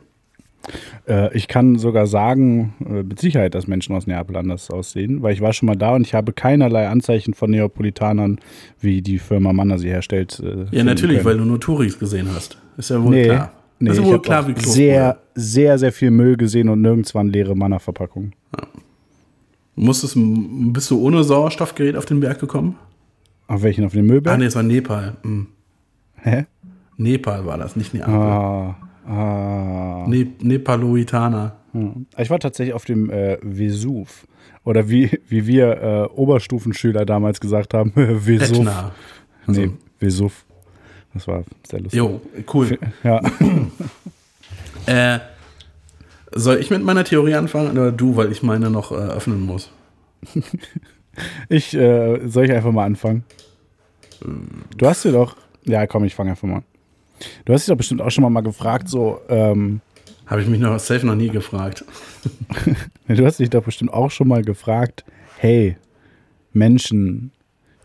Äh, ich kann sogar sagen, äh, mit Sicherheit, dass Menschen aus Neapel anders aussehen, weil ich war schon mal da und ich habe keinerlei Anzeichen von Neapolitanern, wie die Firma Manner sie herstellt. äh, Ja, natürlich, können. weil du nur Touris gesehen hast. Ist ja wohl Nee, klar. Nee ist ja ich wohl habe klar, wie sehr, sehr, sehr viel Müll gesehen und nirgends waren leere Manner-Verpackungen. Musstest, bist du ohne Sauerstoffgerät auf den Berg gekommen? Auf welchen? Auf den Ah, Müllberg? nee, es war Nepal. Hm. Hä? Nepal war das, nicht Neapel. Ah, ah. Ne Nepaloitaner. Hm. Ich war tatsächlich auf dem äh, Vesuv. Oder wie, wie wir äh, Oberstufenschüler damals gesagt haben, Vesuv. Etna. Nee, Vesuv. Das war sehr lustig. Jo, cool. Ja. Äh, soll ich mit meiner Theorie anfangen oder du, weil ich meine noch äh, öffnen muss? Ich, äh, soll ich einfach mal anfangen? Du hast dir doch, ja komm, ich fange einfach mal. an. Du hast dich doch bestimmt auch schon mal, mal gefragt, so, ähm, Habe ich mich noch safe noch nie gefragt. du hast dich doch bestimmt auch schon mal gefragt, hey, Menschen,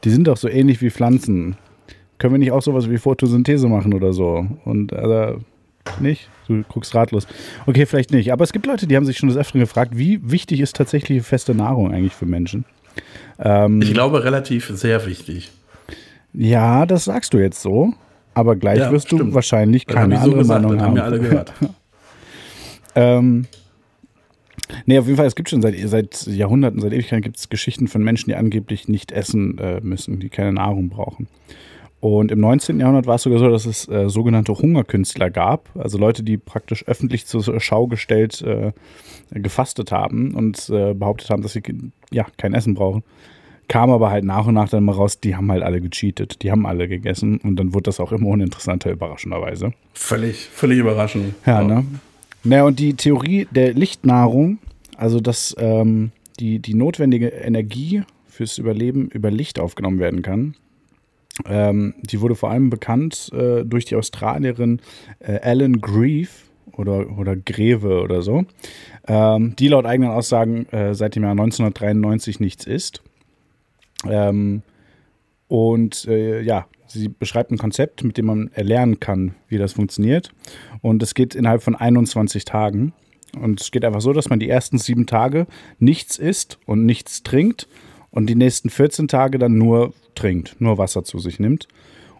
die sind doch so ähnlich wie Pflanzen. Können wir nicht auch sowas wie Photosynthese machen oder so? Und also, nicht? Du guckst ratlos. Okay, vielleicht nicht. Aber es gibt Leute, die haben sich schon des Öfteren gefragt, wie wichtig ist tatsächlich feste Nahrung eigentlich für Menschen? Ähm, Ich glaube, relativ sehr wichtig. Ja, das sagst du jetzt so, aber gleich Ja, wirst du stimmt. wahrscheinlich Das hab keine ich so andere gesagt, Meinung das haben haben. wir alle gehört. Ähm, nee, auf jeden Fall, es gibt schon seit, seit Jahrhunderten, seit Ewigkeiten gibt es Geschichten von Menschen, die angeblich nicht essen äh, müssen, die keine Nahrung brauchen. Und im 19. Jahrhundert war es sogar so, dass es äh, sogenannte Hungerkünstler gab, also Leute, die praktisch öffentlich zur Schau gestellt äh, gefastet haben und äh, behauptet haben, dass sie ja kein Essen brauchen. Kam aber halt nach und nach dann mal raus, die haben halt alle gecheatet, die haben alle gegessen und dann wurde das auch immer uninteressanter, überraschenderweise. Völlig, völlig überraschend. Ja, ne? Naja, und die Theorie der Lichtnahrung, also dass ähm, die, die notwendige Energie fürs Überleben über Licht aufgenommen werden kann, ähm, die wurde vor allem bekannt äh, durch die Australierin äh, Ellen Grieve oder, oder Greve oder so, ähm, die laut eigenen Aussagen äh, seit dem Jahr 1993 nichts isst. Ähm, und äh, ja, sie beschreibt ein Konzept, mit dem man erlernen kann, wie das funktioniert. Und es geht innerhalb von 21 Tagen. Und es geht einfach so, dass man die ersten sieben Tage nichts isst und nichts trinkt und die nächsten 14 Tage dann nur trinkt, nur Wasser zu sich nimmt.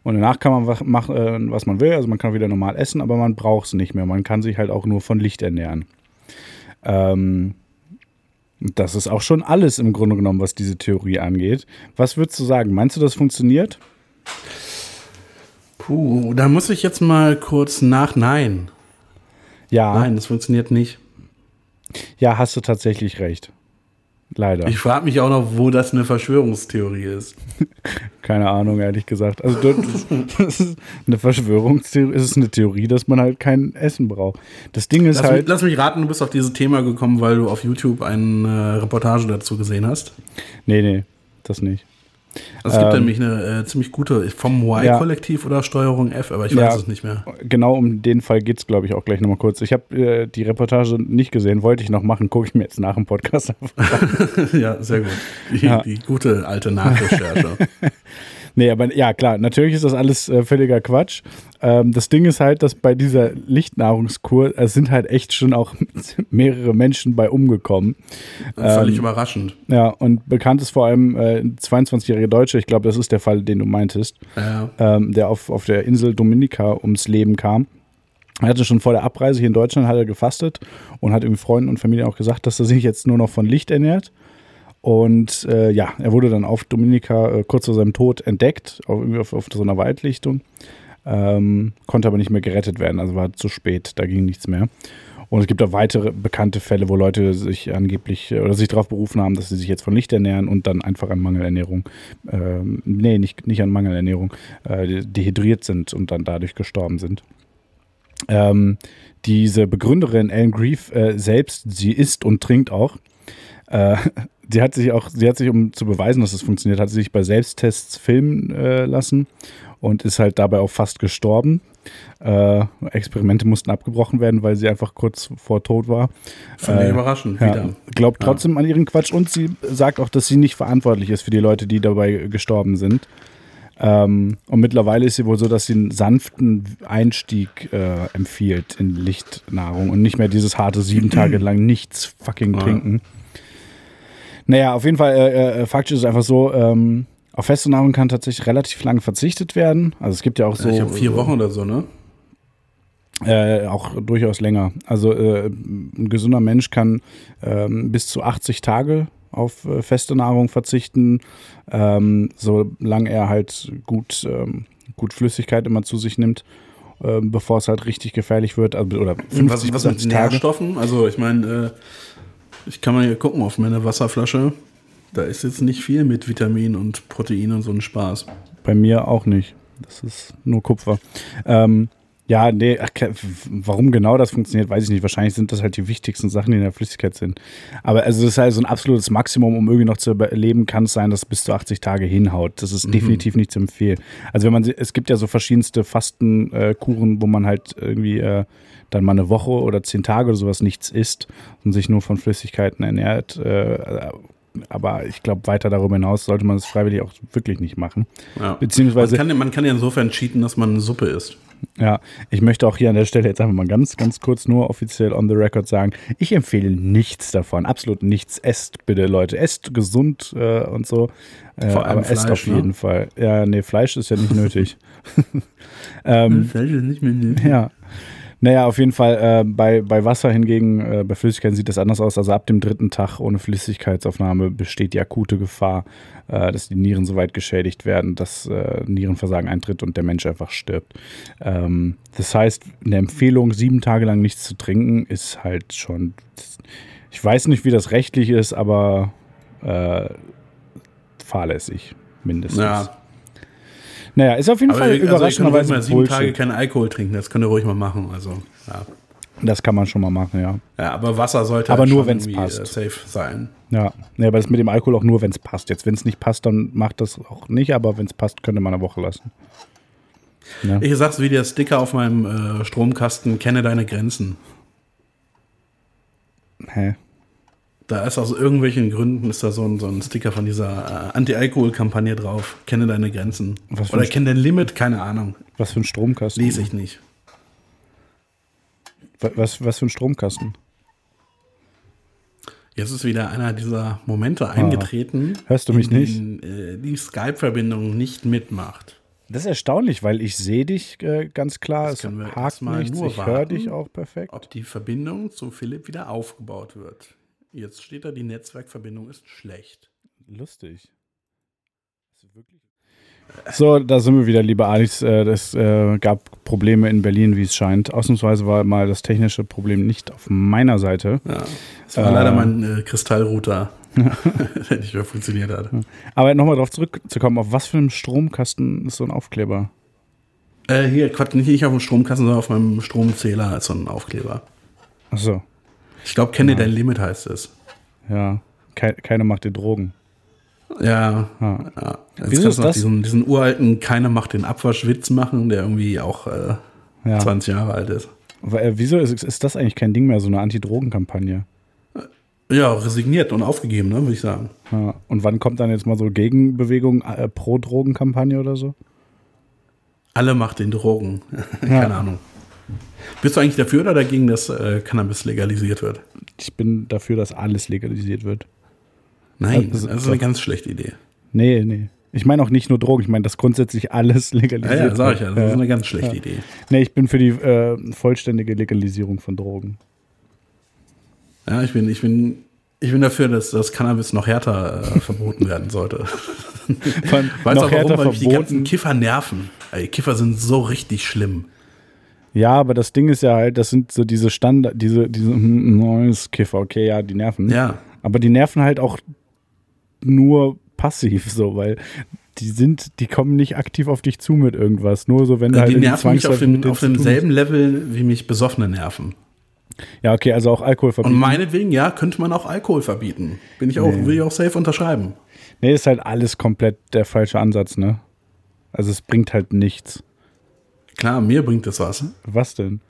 Und danach kann man machen, äh, was man will. Also man kann wieder normal essen, aber man braucht es nicht mehr. Man kann sich halt auch nur von Licht ernähren. Ähm, das ist auch schon alles im Grunde genommen, was diese Theorie angeht. Was würdest du sagen? Meinst du, das funktioniert? Puh, da muss ich jetzt mal kurz nach. Nein. Ja, Nein, das funktioniert nicht. ja, hast du tatsächlich recht. Leider. Ich frage mich auch noch, wo das eine Verschwörungstheorie ist. Keine Ahnung, ehrlich gesagt. Also das, das ist eine Verschwörungstheorie. Es ist eine Theorie, dass man halt kein Essen braucht. Das Ding ist Lass, mich, halt. lass mich raten, du bist auf dieses Thema gekommen, weil du auf YouTube eine Reportage dazu gesehen hast. Nee, nee, das nicht. Also es gibt Ähm, nämlich eine äh, ziemlich gute vom Ja. Y-Kollektiv oder Steuerung F, aber ich weiß Ja. es nicht mehr. Genau um den Fall geht es, glaube ich, auch gleich nochmal kurz. Ich habe äh, die Reportage nicht gesehen, wollte ich noch machen, gucke ich mir jetzt nach dem Podcast einfach. ja, sehr gut. Die, Ja. die gute alte Nachrecherche. Nee, aber ja, klar, natürlich ist das alles äh, völliger Quatsch. Ähm, das Ding ist halt, dass bei dieser Lichtnahrungskur, es sind halt echt schon auch mehrere Menschen bei umgekommen. Völlig Ähm, überraschend. Ja, und bekannt ist vor allem äh, ein 22-jähriger Deutsche, ich glaube, das ist der Fall, den du meintest, Ja. ähm, der auf, auf der Insel Dominica ums Leben kam. Er hatte schon vor der Abreise hier in Deutschland hat er gefastet und hat irgendwie Freunden und Familie auch gesagt, dass er sich jetzt nur noch von Licht ernährt. Und äh, ja, er wurde dann auf Dominica äh, kurz vor seinem Tod entdeckt, auf, auf, auf so einer Waldlichtung. Ähm, konnte aber nicht mehr gerettet werden, also war zu spät, da ging nichts mehr. Und es gibt auch weitere bekannte Fälle, wo Leute sich angeblich äh, oder sich darauf berufen haben, dass sie sich jetzt von Licht ernähren und dann einfach an Mangelernährung, ähm, nee, nicht, nicht an Mangelernährung, äh, dehydriert sind und dann dadurch gestorben sind. Ähm, diese Begründerin Ellen Grief äh, selbst, sie isst und trinkt auch. Äh, sie hat sich auch, sie hat sich, um zu beweisen, dass es funktioniert, hat sie sich bei Selbsttests filmen äh, lassen und ist halt dabei auch fast gestorben. Äh, Experimente mussten abgebrochen werden, weil sie einfach kurz vor Tod war. Fand ich Äh, überraschend Ja, wieder. glaubt trotzdem an ihren Quatsch und sie sagt auch, dass sie nicht verantwortlich ist für die Leute, die dabei gestorben sind. Ähm, und mittlerweile ist sie wohl so, dass sie einen sanften Einstieg äh, empfiehlt in Lichtnahrung und nicht mehr dieses harte sieben Tage lang nichts fucking Ja. Naja, auf jeden Fall, äh, äh, faktisch ist es einfach so, ähm, auf feste Nahrung kann tatsächlich relativ lang verzichtet werden. Also es gibt ja auch so. ich habe vier Wochen oder so, ne? Äh, auch durchaus länger. Also äh, ein gesunder Mensch kann ähm, bis zu 80 Tage auf äh, feste Nahrung verzichten, ähm, solange er halt gut, ähm, gut Flüssigkeit immer zu sich nimmt, ähm, bevor es halt richtig gefährlich wird. Also, oder 50 Was, was mit 80 Tage. Nährstoffen? Also ich meine, äh, ich kann mal hier gucken auf meine Wasserflasche. Da ist jetzt nicht viel mit Vitamin und Protein und so ein Spaß. Bei mir auch nicht. Das ist nur Kupfer. Ähm, ja, nee, ach, warum genau das funktioniert, weiß ich nicht. Wahrscheinlich sind das halt die wichtigsten Sachen, die in der Flüssigkeit sind. Aber also das ist halt so ein absolutes Maximum, um irgendwie noch zu überleben, kann es sein, dass es bis zu 80 Tage hinhaut. Das ist definitiv nicht zu empfehlen. Also wenn man, es gibt ja so verschiedenste Fastenkuren, wo man halt irgendwie äh, dann mal eine Woche oder zehn Tage oder sowas nichts isst und sich nur von Flüssigkeiten ernährt. Äh, aber ich glaube, weiter darüber hinaus sollte man es freiwillig auch wirklich nicht machen. Ja. Beziehungsweise- man, kann, man kann ja insofern cheaten, dass man eine Suppe isst. Ja, ich möchte auch hier an der Stelle jetzt einfach mal ganz, ganz kurz nur offiziell on the record sagen, ich empfehle nichts davon, absolut nichts. Esst bitte, Leute, esst gesund äh, und so. Äh, Vor allem aber esst Fleisch, auf ne? jeden Fall. Ja, nee, Fleisch ist ja nicht nötig. ähm, Fleisch ist nicht mehr ja. Naja, auf jeden Fall äh, bei, bei Wasser hingegen, äh, bei Flüssigkeiten sieht das anders aus. Also ab dem dritten Tag ohne Flüssigkeitsaufnahme besteht die akute Gefahr, äh, dass die Nieren so weit geschädigt werden, dass äh, Nierenversagen eintritt und der Mensch einfach stirbt. Ähm, das heißt, eine Empfehlung, sieben Tage lang nichts zu trinken, ist halt schon. Ich weiß nicht, wie das rechtlich ist, aber äh, fahrlässig, mindestens. Ja, Naja, ist auf jeden aber Fall also überraschenderweise mal sieben Bullshit. Tage keinen Alkohol trinken. Das könnt ihr ruhig mal machen. Also, ja. Das kann man schon mal machen, ja. ja aber Wasser sollte Aber halt nur, irgendwie, passt. äh, safe sein. Ja, nee, aber das mit dem Alkohol auch nur, wenn es passt. Jetzt, wenn es nicht passt, dann macht das auch nicht, aber wenn es passt, könnte man eine Woche lassen. Ja. Ich sag's wie der Sticker auf meinem äh, Stromkasten, kenne deine Grenzen. Hä? Da ist aus irgendwelchen Gründen ist da so ein, so ein Sticker von dieser äh, Anti-Alkohol-Kampagne drauf. Kenne deine Grenzen. Oder kenne dein Limit, keine Ahnung. Was für ein Stromkasten? Lese ich nicht. Wa- Was, was für ein Stromkasten? Jetzt ist wieder einer dieser Momente eingetreten, Hörst du mich in nicht? denen, äh, die Skype-Verbindung nicht mitmacht. Das ist erstaunlich, weil ich sehe dich äh, ganz klar. Das Es können wir hakt nichts. nur Ich höre dich auch perfekt. Ob die Verbindung zu Philipp wieder aufgebaut wird. Jetzt steht da, die Netzwerkverbindung ist schlecht. Lustig. So, da sind wir wieder, liebe Alex. Äh, Es äh, gab Probleme in Berlin, wie es scheint. Ausnahmsweise war mal das technische Problem nicht auf meiner Seite. Ja. Das war Äh. leider mein äh, Kristallrouter, der nicht mehr funktioniert hat. Aber nochmal darauf zurückzukommen, auf was für einem Stromkasten ist so ein Aufkleber? Äh, hier, Quatsch, nicht, nicht auf dem Stromkasten, sondern auf meinem Stromzähler als so ein Aufkleber. Achso, Ich glaube, kenne dein Limit heißt es. ja. Kei keine macht die Drogen. Ja. Ja. ja. Jetzt Wieso kannst ist du noch? Diesen, diesen uralten Keiner macht den Abwaschwitz machen, der irgendwie auch äh, Ja. 20 Jahre alt ist. Aber, äh, wieso ist, ist das eigentlich kein Ding mehr, so eine Anti-Drogen-Kampagne? Ja, resigniert und aufgegeben, ne, würde ich sagen. Ja. Und wann kommt dann jetzt mal so Gegenbewegung, äh, Pro-Drogen-Kampagne oder so? Alle macht den Drogen. Keine Ahnung. Bist du eigentlich dafür oder dagegen, dass äh, Cannabis legalisiert wird? Ich bin dafür, dass alles legalisiert wird. Nein, Also, das ist eine ganz schlechte Idee. Nee, nee. Ich meine auch nicht nur Drogen, ich meine, dass grundsätzlich alles Ja, legalisiert ja, sag ich ja, das ist eine ganz schlechte Idee. Nee, ich bin für die äh, vollständige Legalisierung von Drogen. Ja, ich bin, ich bin, ich bin dafür, dass das Cannabis noch härter äh, verboten werden sollte. Weißt du warum? Weil mich die ganzen. Kiffer nerven. Ey, Kiffer sind so richtig schlimm. Ja, aber das Ding ist ja halt, das sind so diese Standard, diese, diese hm, neues Kiffer, okay, ja, die nerven. Ja. Aber die nerven halt auch nur passiv so, weil die sind, die kommen nicht aktiv auf dich zu mit irgendwas. Nur so, wenn du halt die nerven mich auf, dem, auf demselben Level, wie mich Besoffene nerven. Ja, okay, also auch Alkohol Und verbieten. meinetwegen, ja, könnte man auch Alkohol verbieten. Bin ich auch, Nee. will ich auch safe unterschreiben. Nee, ist halt alles komplett der falsche Ansatz, ne? Also es bringt halt nichts. Klar, mir bringt es was, Was denn?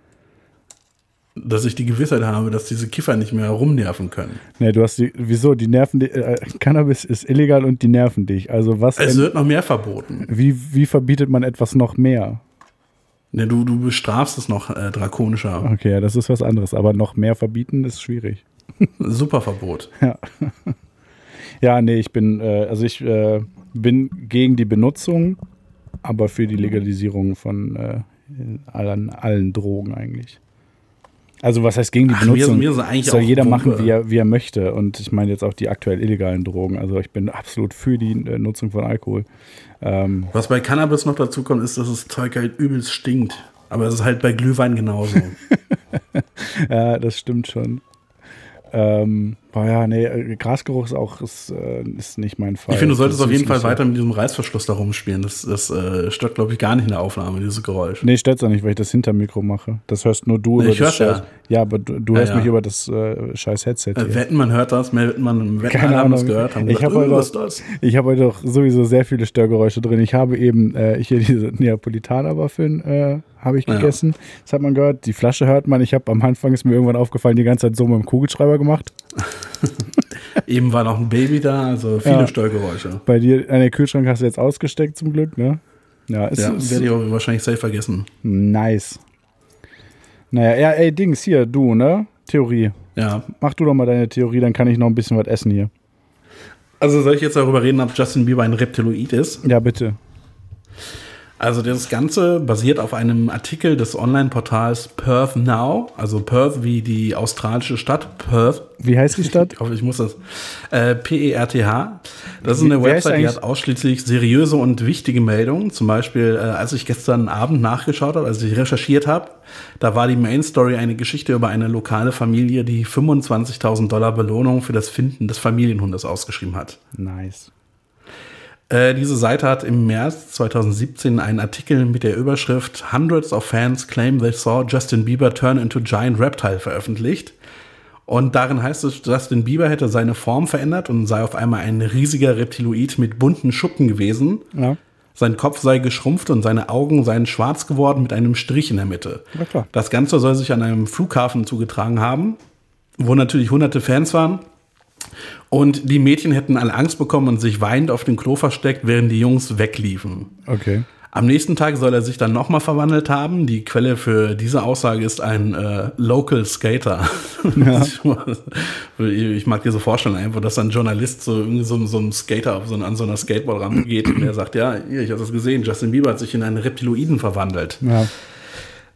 dass ich die Gewissheit habe, dass diese Kiffer nicht mehr rumnerven können. Nee, du hast die, wieso? Die nerven, di- äh, Cannabis ist illegal und die nerven dich. Also was, Es wird noch mehr verboten. wie, wie verbietet man etwas noch mehr? Ne, du, du bestrafst es noch äh, drakonischer. Okay, ja, das ist was anderes. Aber noch mehr verbieten ist schwierig. Superverbot. Ja, nee, ich bin, äh, also ich äh, bin gegen die Benutzung, aber für die Legalisierung von äh, allen, allen Drogen eigentlich. Also was heißt gegen die Ach, mir Benutzung? mir eigentlich soll jeder machen, wie er, wie er möchte. Und ich meine jetzt auch die aktuell illegalen Drogen. Also ich bin absolut für die äh, Nutzung von Alkohol. Ähm, Was bei Cannabis noch dazu kommt, ist, dass das Zeug halt übelst stinkt. Aber es ist halt bei Glühwein genauso. ja, das stimmt schon. Ähm, boah, ja, nee, äh, Grasgeruch ist auch ist, äh, ist nicht mein Fall. ich finde, du solltest Das auf jeden Fall so. weiter mit diesem Reißverschluss da rumspielen. Das, das äh, stört, glaube ich, gar nicht in der Aufnahme, dieses Geräusch. Nee, stört's auch nicht, weil ich das hinter Mikro mache. Das hörst nur du Nee, über ich das ja. Ja, aber du, du Ja, hörst ja. mich über das äh, scheiß Headset. Äh, wetten, man hört das, mehr wetten, man wetten, Keine haben das Ahnung. gehört. Haben Ich gesagt, hab "Äh, heute auch- habe heute doch sowieso sehr viele Störgeräusche drin. Ich habe eben äh, hier diese Neapolitaner-Waffeln äh, habe ich gegessen. Das hat man gehört. Die Flasche hört man. Ich habe am Anfang ist mir irgendwann aufgefallen, die ganze Zeit so mit dem Kugelschreiber gemacht. Eben war noch ein Baby da, also viele Ja. Störgeräusche. Bei dir, an der Kühlschrank hast du jetzt ausgesteckt zum Glück, ne? Ja, ist, Ja, werde ich auch wahrscheinlich safe vergessen. nice. Naja, ja, ey, Dings, hier, du, ne? Theorie. Ja. Mach du doch mal deine Theorie, dann kann ich noch ein bisschen was essen hier. Also soll ich jetzt darüber reden, ob Justin Bieber ein Reptiloid ist? Ja, bitte. Also das Ganze basiert auf einem Artikel des Online-Portals Perth Now, also Perth wie die australische Stadt Perth. Wie heißt die Stadt? Ich hoffe, ich muss das. Äh, P-E-R-T-H. Das ist eine wer ist Website, die hat ausschließlich seriöse und wichtige Meldungen. Zum Beispiel, äh, als ich gestern Abend nachgeschaut habe, als ich recherchiert habe, da war die Main Story eine Geschichte über eine lokale Familie, die 25.000 Dollar Belohnung für das Finden des Familienhundes ausgeschrieben hat. Nice. Äh, diese Seite hat im März 2017 einen Artikel mit der Überschrift Hundreds of fans claim they saw Justin Bieber turn into giant reptile veröffentlicht. Und darin heißt es, Justin Bieber hätte seine Form verändert und sei auf einmal ein riesiger Reptiloid mit bunten Schuppen gewesen. Ja. Sein Kopf sei geschrumpft und seine Augen seien schwarz geworden mit einem Strich in der Mitte. Das Ganze soll sich an einem Flughafen zugetragen haben, wo natürlich hunderte Fans waren. Und die Mädchen hätten alle Angst bekommen und sich weinend auf dem Klo versteckt, während die Jungs wegliefen. Okay. Am nächsten Tag soll er sich dann nochmal verwandelt haben. Die Quelle für diese Aussage ist ein äh, Local Skater. Ja. ich mag dir so vorstellen, einfach, dass ein Journalist so irgendwie so, so ein Skater auf so, an so einer Skateboard rangeht und der sagt, ja, hier, ich habe das gesehen, Justin Bieber hat sich in einen Reptiloiden verwandelt. Ja.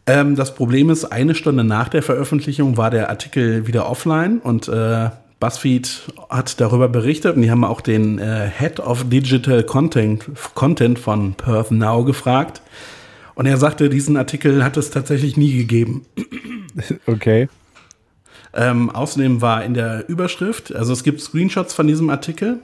Ähm, das Problem ist, eine Stunde nach der Veröffentlichung war der Artikel wieder offline und äh, BuzzFeed hat darüber berichtet und die haben auch den äh, Head of Digital Content, Content von Perth Now gefragt. Und er sagte, diesen Artikel hat es tatsächlich nie gegeben. Okay. Ähm, außerdem war in der Überschrift, also es gibt Screenshots von diesem Artikel,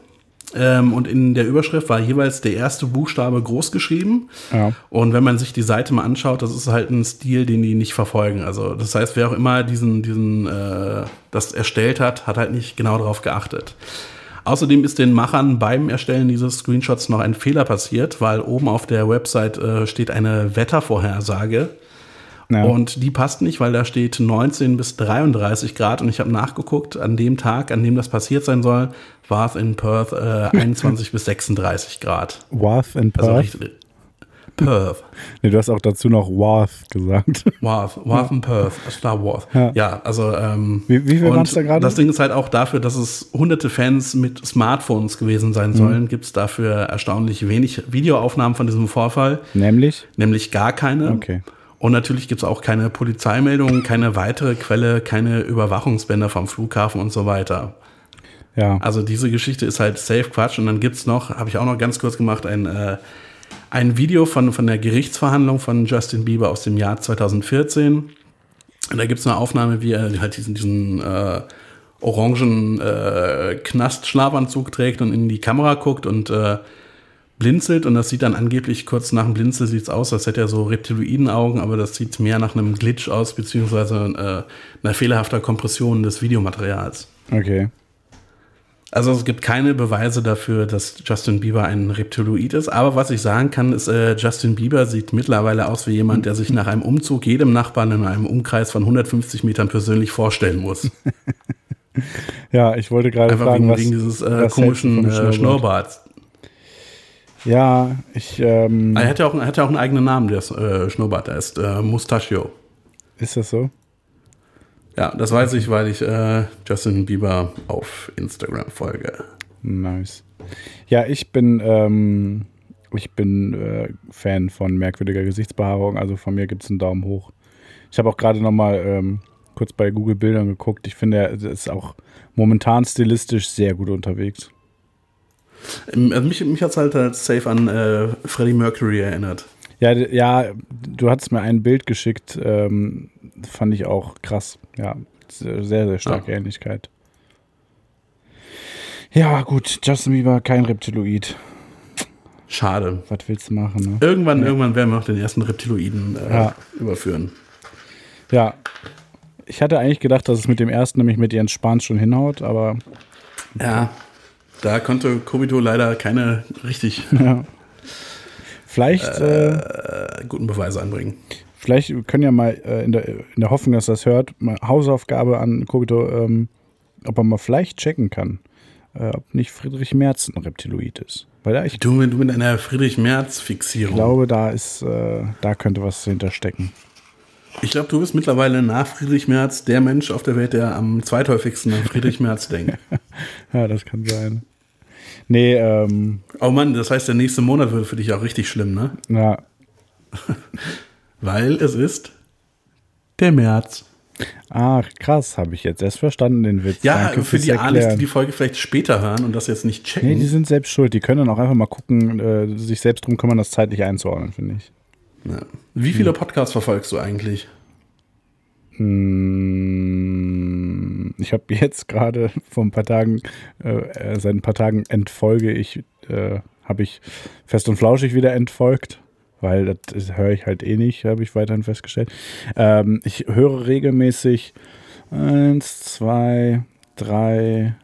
ähm, und in der Überschrift war jeweils der erste Buchstabe groß geschrieben. Ja. Und wenn man sich die Seite mal anschaut, das ist halt ein Stil, den die nicht verfolgen. Also das heißt, wer auch immer diesen, diesen, äh, das erstellt hat, hat halt nicht genau darauf geachtet. Außerdem ist den Machern beim Erstellen dieses Screenshots noch ein Fehler passiert, weil oben auf der Website äh, steht eine Wettervorhersage. Ja. Und die passt nicht, weil da steht 19 bis 33 Grad und ich habe nachgeguckt, an dem Tag, an dem das passiert sein soll, war es in Perth äh, 21 bis 36 Grad. Worth in Also Perth. richtig, Perth. nee, du hast auch dazu noch Worth gesagt. Worth, Worth in Perth, Star Wars. Ja. Ja, also ähm, Wie- wie viel und waren's da gerade? Das Ding ist halt auch dafür, dass es hunderte Fans mit Smartphones gewesen sein Mhm. sollen, gibt es dafür erstaunlich wenig Videoaufnahmen von diesem Vorfall, Nämlich? nämlich gar keine. Okay. Und natürlich gibt es auch keine Polizeimeldungen, keine weitere Quelle, keine Überwachungsbänder vom Flughafen und so weiter. Ja. Also diese Geschichte ist halt safe Quatsch. Und dann gibt's noch, habe ich auch noch ganz kurz gemacht, ein, äh, ein Video von, von der Gerichtsverhandlung von Justin Bieber aus dem Jahr 2014. Und da gibt's eine Aufnahme, wie er halt diesen, diesen äh, orangen äh, Knast-Schlafanzug trägt und in die Kamera guckt und äh, blinzelt. Und das sieht dann angeblich kurz nach dem Blinzeln sieht's aus, als hätte er so Reptiloiden-Augen, aber das sieht mehr nach einem Glitch aus, beziehungsweise äh, einer fehlerhafter Kompression des Videomaterials. Okay. Also es gibt keine Beweise dafür, dass Justin Bieber ein Reptiloid ist. Aber was ich sagen kann, ist, äh, Justin Bieber sieht mittlerweile aus wie jemand, der sich nach einem Umzug jedem Nachbarn in einem Umkreis von 150 Metern persönlich vorstellen muss. Ja, ich wollte gerade fragen, wegen, was, wegen dieses äh, komischen äh, Schnurrbarts. Ja, ich, ähm, Er hat ja auch, er auch einen eigenen Namen, der äh, Schnurrbart. Der ist äh, Mustachio. ist das so? Ja, das weiß ich, weil ich äh, Justin Bieber auf Instagram folge. Nice. Ja, ich bin, ähm, ich bin äh, Fan von merkwürdiger Gesichtsbehaarung, also von mir gibt es einen Daumen hoch. Ich habe auch gerade noch mal ähm, kurz bei Google Bildern geguckt. Ich finde, er ist auch momentan stilistisch sehr gut unterwegs. Ähm, Also mich mich hat es halt als safe an äh, Freddie Mercury erinnert. Ja, ja, du hattest mir ein Bild geschickt, ähm, fand ich auch krass. Ja, sehr, sehr, starke Ja. Ähnlichkeit. Ja, gut, Justin Bieber, kein Reptiloid. Schade. Was willst du machen, ne? Irgendwann, irgendwann werden wir auch den ersten Reptiloiden äh, Ja. überführen. Ja. Ich hatte eigentlich gedacht, dass es mit dem ersten, nämlich mit Jens Spahn, schon hinhaut, aber Ja. Da konnte Kobito leider keine richtig vielleicht, äh, äh, guten Beweise anbringen. vielleicht können ja mal äh, in, der, in der Hoffnung, dass das hört, mal Hausaufgabe an Kobito, ähm, ob er mal vielleicht checken kann, äh, ob nicht Friedrich Merz ein Reptiloid ist. Weil da ich Du, mit- du mit einer Friedrich-Merz-Fixierung. glaube, da ist, äh, da könnte was hinterstecken. Ich glaube, du bist mittlerweile nach Friedrich Merz der Mensch auf der Welt, der am zweithäufigsten an Friedrich Merz denkt. Ja, das kann sein. Nee, ähm, Oh Mann, das heißt, der nächste Monat wird für dich auch richtig schlimm, ne? na, Weil es ist der März. ach krass, habe ich jetzt erst verstanden den Witz. Ja, Danke für die Alis, die die Folge vielleicht später hören und das jetzt nicht checken. Nee, die sind selbst schuld. Die können dann auch einfach mal gucken, äh, sich selbst drum kümmern, das zeitlich einzuordnen, finde ich. Ja. Wie viele Podcasts verfolgst du eigentlich? Hm, Ich habe jetzt gerade vor ein paar Tagen, äh, äh, seit ein paar Tagen entfolge ich, äh, habe ich fest und flauschig wieder entfolgt, weil das höre ich halt eh nicht, habe ich weiterhin festgestellt. Ähm, ich höre regelmäßig eins, zwei, drei,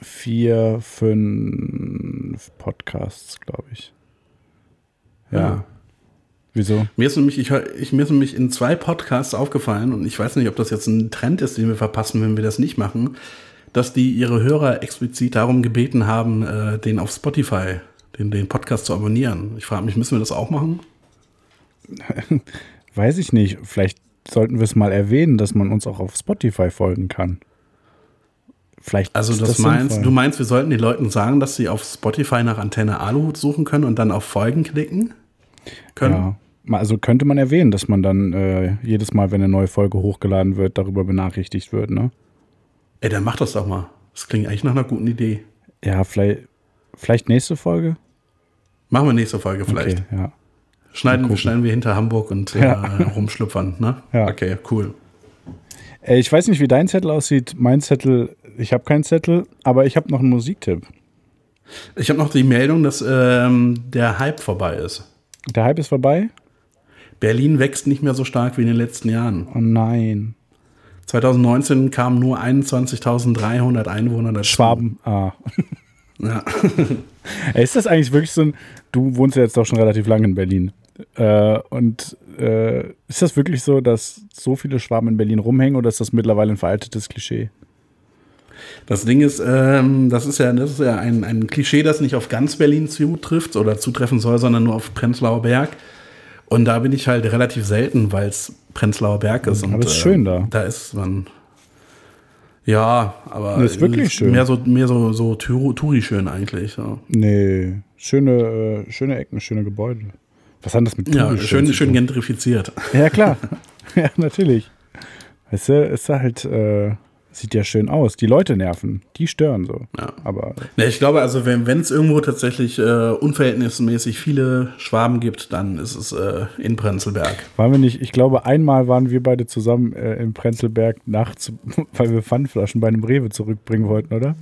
vier, fünf Podcasts, glaube ich. Ja. Ja. Wieso? Mir ist, nämlich, ich, ich, mir ist nämlich in zwei Podcasts aufgefallen und ich weiß nicht, ob das jetzt ein Trend ist, den wir verpassen, wenn wir das nicht machen, dass die ihre Hörer explizit darum gebeten haben, äh, den auf Spotify den, den Podcast zu abonnieren. Ich frage mich, müssen wir das auch machen? Weiß ich nicht. Vielleicht sollten wir es mal erwähnen, dass man uns auch auf Spotify folgen kann. Vielleicht Also ist das, meinst, sinnvoll. du meinst, wir sollten den Leuten sagen, dass sie auf Spotify nach Antenne Aluhut suchen können und dann auf Folgen klicken können? Ja. Also könnte man erwähnen, dass man dann äh, jedes Mal, wenn eine neue Folge hochgeladen wird, darüber benachrichtigt wird, ne? Ey, dann mach das doch mal. Das klingt eigentlich nach einer guten Idee. Ja, vielleicht, vielleicht nächste Folge? Machen wir nächste Folge vielleicht. Okay, ja. Schneiden, schneiden wir hinter Hamburg und Ja. äh, rumschlüpfern, ne? Ja. Okay, cool. Äh, Ich weiß nicht, wie dein Zettel aussieht. Mein Zettel, ich habe keinen Zettel, aber ich habe noch einen Musiktipp. Ich habe noch die Meldung, dass ähm, der Hype vorbei ist. Der Hype ist vorbei? Berlin wächst nicht mehr so stark wie in den letzten Jahren. Oh nein. 2019 kamen nur 21.300 Einwohner dazu. Schwaben. Ah. Ja. Ist das eigentlich wirklich so ein. Du wohnst ja jetzt doch schon relativ lange in Berlin. Äh, und äh, ist das wirklich so, dass so viele Schwaben in Berlin rumhängen oder ist das mittlerweile ein veraltetes Klischee? Das Ding ist, ähm, das ist ja, das ist ja ein, ein Klischee, das nicht auf ganz Berlin zutrifft oder zutreffen soll, sondern nur auf Prenzlauer Berg. Und da bin ich halt relativ selten, weil es Prenzlauer Berg ist. Aber es ist schön da. Da ist man. Ja, aber Nee, ist wirklich schön. Mehr so, mehr so, so Touri schön eigentlich. Ja, Nee. Schöne, äh, schöne Ecken, schöne Gebäude. Was hat das mit ja Touri schön, zu schön tun? gentrifiziert. Ja, klar. ja, natürlich. Weißt du, ist halt, äh, sieht ja schön aus. Die Leute nerven. Die stören so. Ja. Aber Ne, ich glaube, also wenn es irgendwo tatsächlich äh, unverhältnismäßig viele Schwaben gibt, dann ist es äh, in Prenzlberg. waren wir nicht, ich glaube, einmal waren wir beide zusammen äh, in Prenzlberg nachts, weil wir Pfandflaschen bei einem Rewe zurückbringen wollten, oder?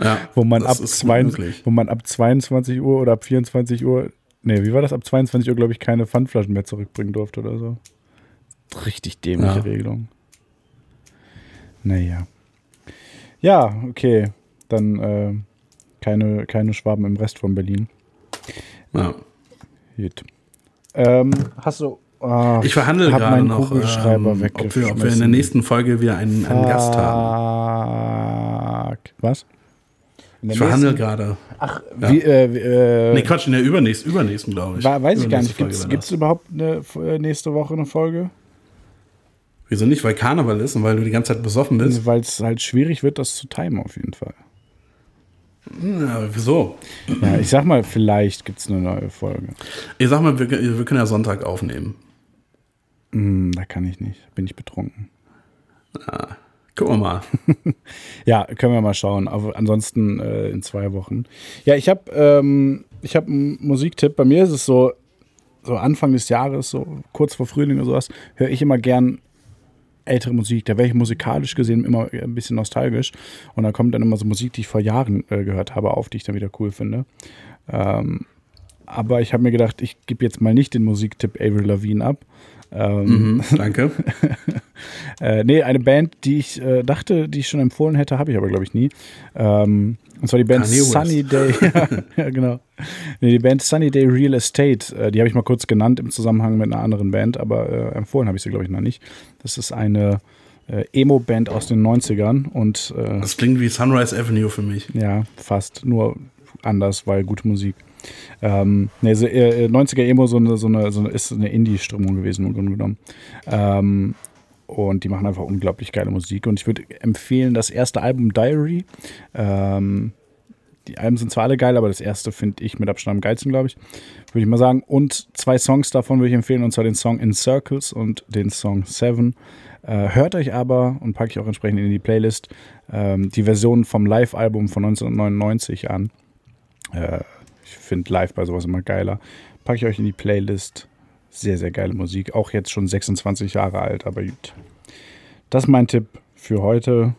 Ja, Wo man, ab zwei, wo man ab 22 Uhr oder ab 24 Uhr, nee, wie war das? Ab 22 Uhr, glaube ich, keine Pfandflaschen mehr zurückbringen durfte oder so. Richtig dämliche Ja. Regelung. Naja. Ja, okay. Dann äh, keine, keine Schwaben im Rest von Berlin. Ja. Gut. Ähm, hast du. ah, Ich verhandle gerade noch, Kugelschreiber ähm, ob, wir, ob wir in der nächsten Folge wieder einen, einen Gast haben. Was? Ich verhandle gerade. Ach, Ja. wie, äh, äh, Nee, Quatsch, in der übernächsten, übernächsten glaube ich. Weiß ich gar nicht. Gibt es überhaupt eine, äh, nächste Woche eine Folge? Wieso nicht? Weil Karneval ist und weil du die ganze Zeit besoffen bist. Weil es halt schwierig wird, das zu timen auf jeden Fall. Ja, wieso? Ja, ich sag mal, vielleicht gibt es eine neue Folge. Ich sag mal, wir, wir können ja Sonntag aufnehmen. Hm, da kann ich nicht. Bin ich betrunken. Gucken wir mal. Ja, können wir mal schauen. Aber ansonsten äh, in zwei Wochen. Ja, ich habe ähm, ich hab einen Musiktipp. Bei mir ist es so, so Anfang des Jahres, so kurz vor Frühling oder sowas, höre ich immer gern ältere Musik. Da wäre ich musikalisch gesehen immer ein bisschen nostalgisch. Und da kommt dann immer so Musik, die ich vor Jahren äh, gehört habe, auf, die ich dann wieder cool finde. Ähm, aber ich habe mir gedacht, ich gebe jetzt mal nicht den Musiktipp Avril Lavigne ab. Ähm, Mhm, danke. äh, nee, eine Band, die ich äh, dachte, die ich schon empfohlen hätte, habe ich aber, glaube ich, nie. Ähm, und zwar die Band Kanye. Sunny Day. ja, ja, genau. Nee, die Band Sunny Day Real Estate. Äh, die habe ich mal kurz genannt im Zusammenhang mit einer anderen Band, aber äh, empfohlen habe ich sie, glaube ich, noch nicht. Das ist eine äh, Emo-Band aus den 90ern und äh, Das klingt wie Sunrise Avenue für mich. ja, fast. Nur anders, weil gute Musik. Ähm, so, äh, 90er Emo so eine, so eine, so eine, ist eine Indie-Strömung gewesen, im Grunde genommen. Ähm, und die machen einfach unglaublich geile Musik. Und ich würde empfehlen, das erste Album Diary. Ähm, die Alben sind zwar alle geil, aber das erste finde ich mit Abstand am geilsten, glaube ich. Würde ich mal sagen. Und zwei Songs davon würde ich empfehlen, und zwar den Song In Circles und den Song Seven. Äh, hört euch aber, und packe ich auch entsprechend in die Playlist, ähm, die Version vom Live-Album von 1999 an. Äh, ich finde live bei sowas immer geiler. Packe ich euch in die Playlist. Sehr, sehr geile Musik. Auch jetzt schon 26 Jahre alt, aber gut. Das ist mein Tipp für heute.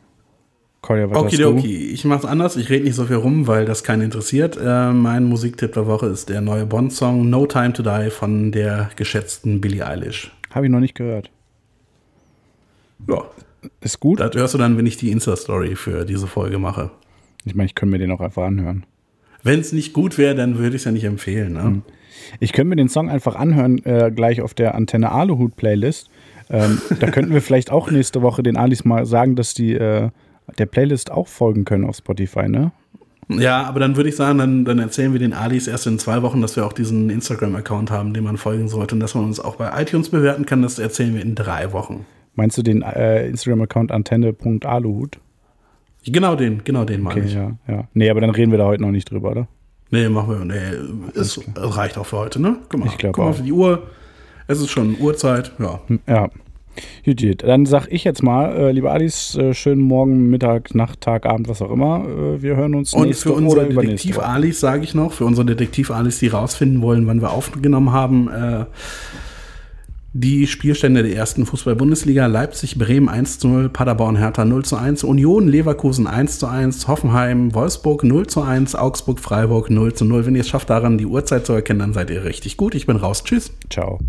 Kolja, was? Okidoki, ich mach's anders, ich rede nicht so viel rum, weil das keinen interessiert. Äh, mein Musiktipp der Woche ist der neue Bond-Song No Time to Die von der geschätzten Billie Eilish. Habe ich noch nicht gehört. Ja, Ist gut. das hörst du dann, wenn ich die Insta-Story für diese Folge mache. Ich meine, ich könnte mir den auch einfach anhören. Wenn es nicht gut wäre, dann würde ich es ja nicht empfehlen. Ne? Ich könnte mir den Song einfach anhören, äh, gleich auf der Antenne Aluhut-Playlist. Ähm, da könnten wir vielleicht auch nächste Woche den Alis mal sagen, dass die äh, der Playlist auch folgen können auf Spotify, ne? Ja, aber dann würde ich sagen, dann, dann erzählen wir den Alis erst in zwei Wochen, dass wir auch diesen Instagram-Account haben, dem man folgen sollte und dass man uns auch bei iTunes bewerten kann. Das erzählen wir in drei Wochen. Meinst du den äh, Instagram-Account antenne.aluhut? Genau den, genau den meine Okay, ich. ja, ja. Nee, aber dann reden wir da heute noch nicht drüber, oder? Nee, machen wir. Nee, es reicht auch für heute, ne? Guck mal, Ich guck mal auf die Uhr. Es ist schon Uhrzeit, ja. Ja. Gut, gut. Dann sag ich jetzt mal, äh, liebe Adis, äh, schönen Morgen, Mittag, Nacht, Tag, Abend, was auch immer. Äh, wir hören uns Und für unsere Woche. Detektiv-Alis sage ich noch, für unsere Detektiv-Alis, die rausfinden wollen, wann wir aufgenommen haben, äh, die Spielstände der ersten Fußball-Bundesliga, Leipzig, Bremen 1 zu 0, Paderborn, Hertha 0 zu 1, Union, Leverkusen 1 zu 1, Hoffenheim, Wolfsburg 0 zu 1, Augsburg, Freiburg 0 zu 0. Wenn ihr es schafft, daran die Uhrzeit zu erkennen, dann seid ihr richtig gut. Ich bin raus. Tschüss. Ciao.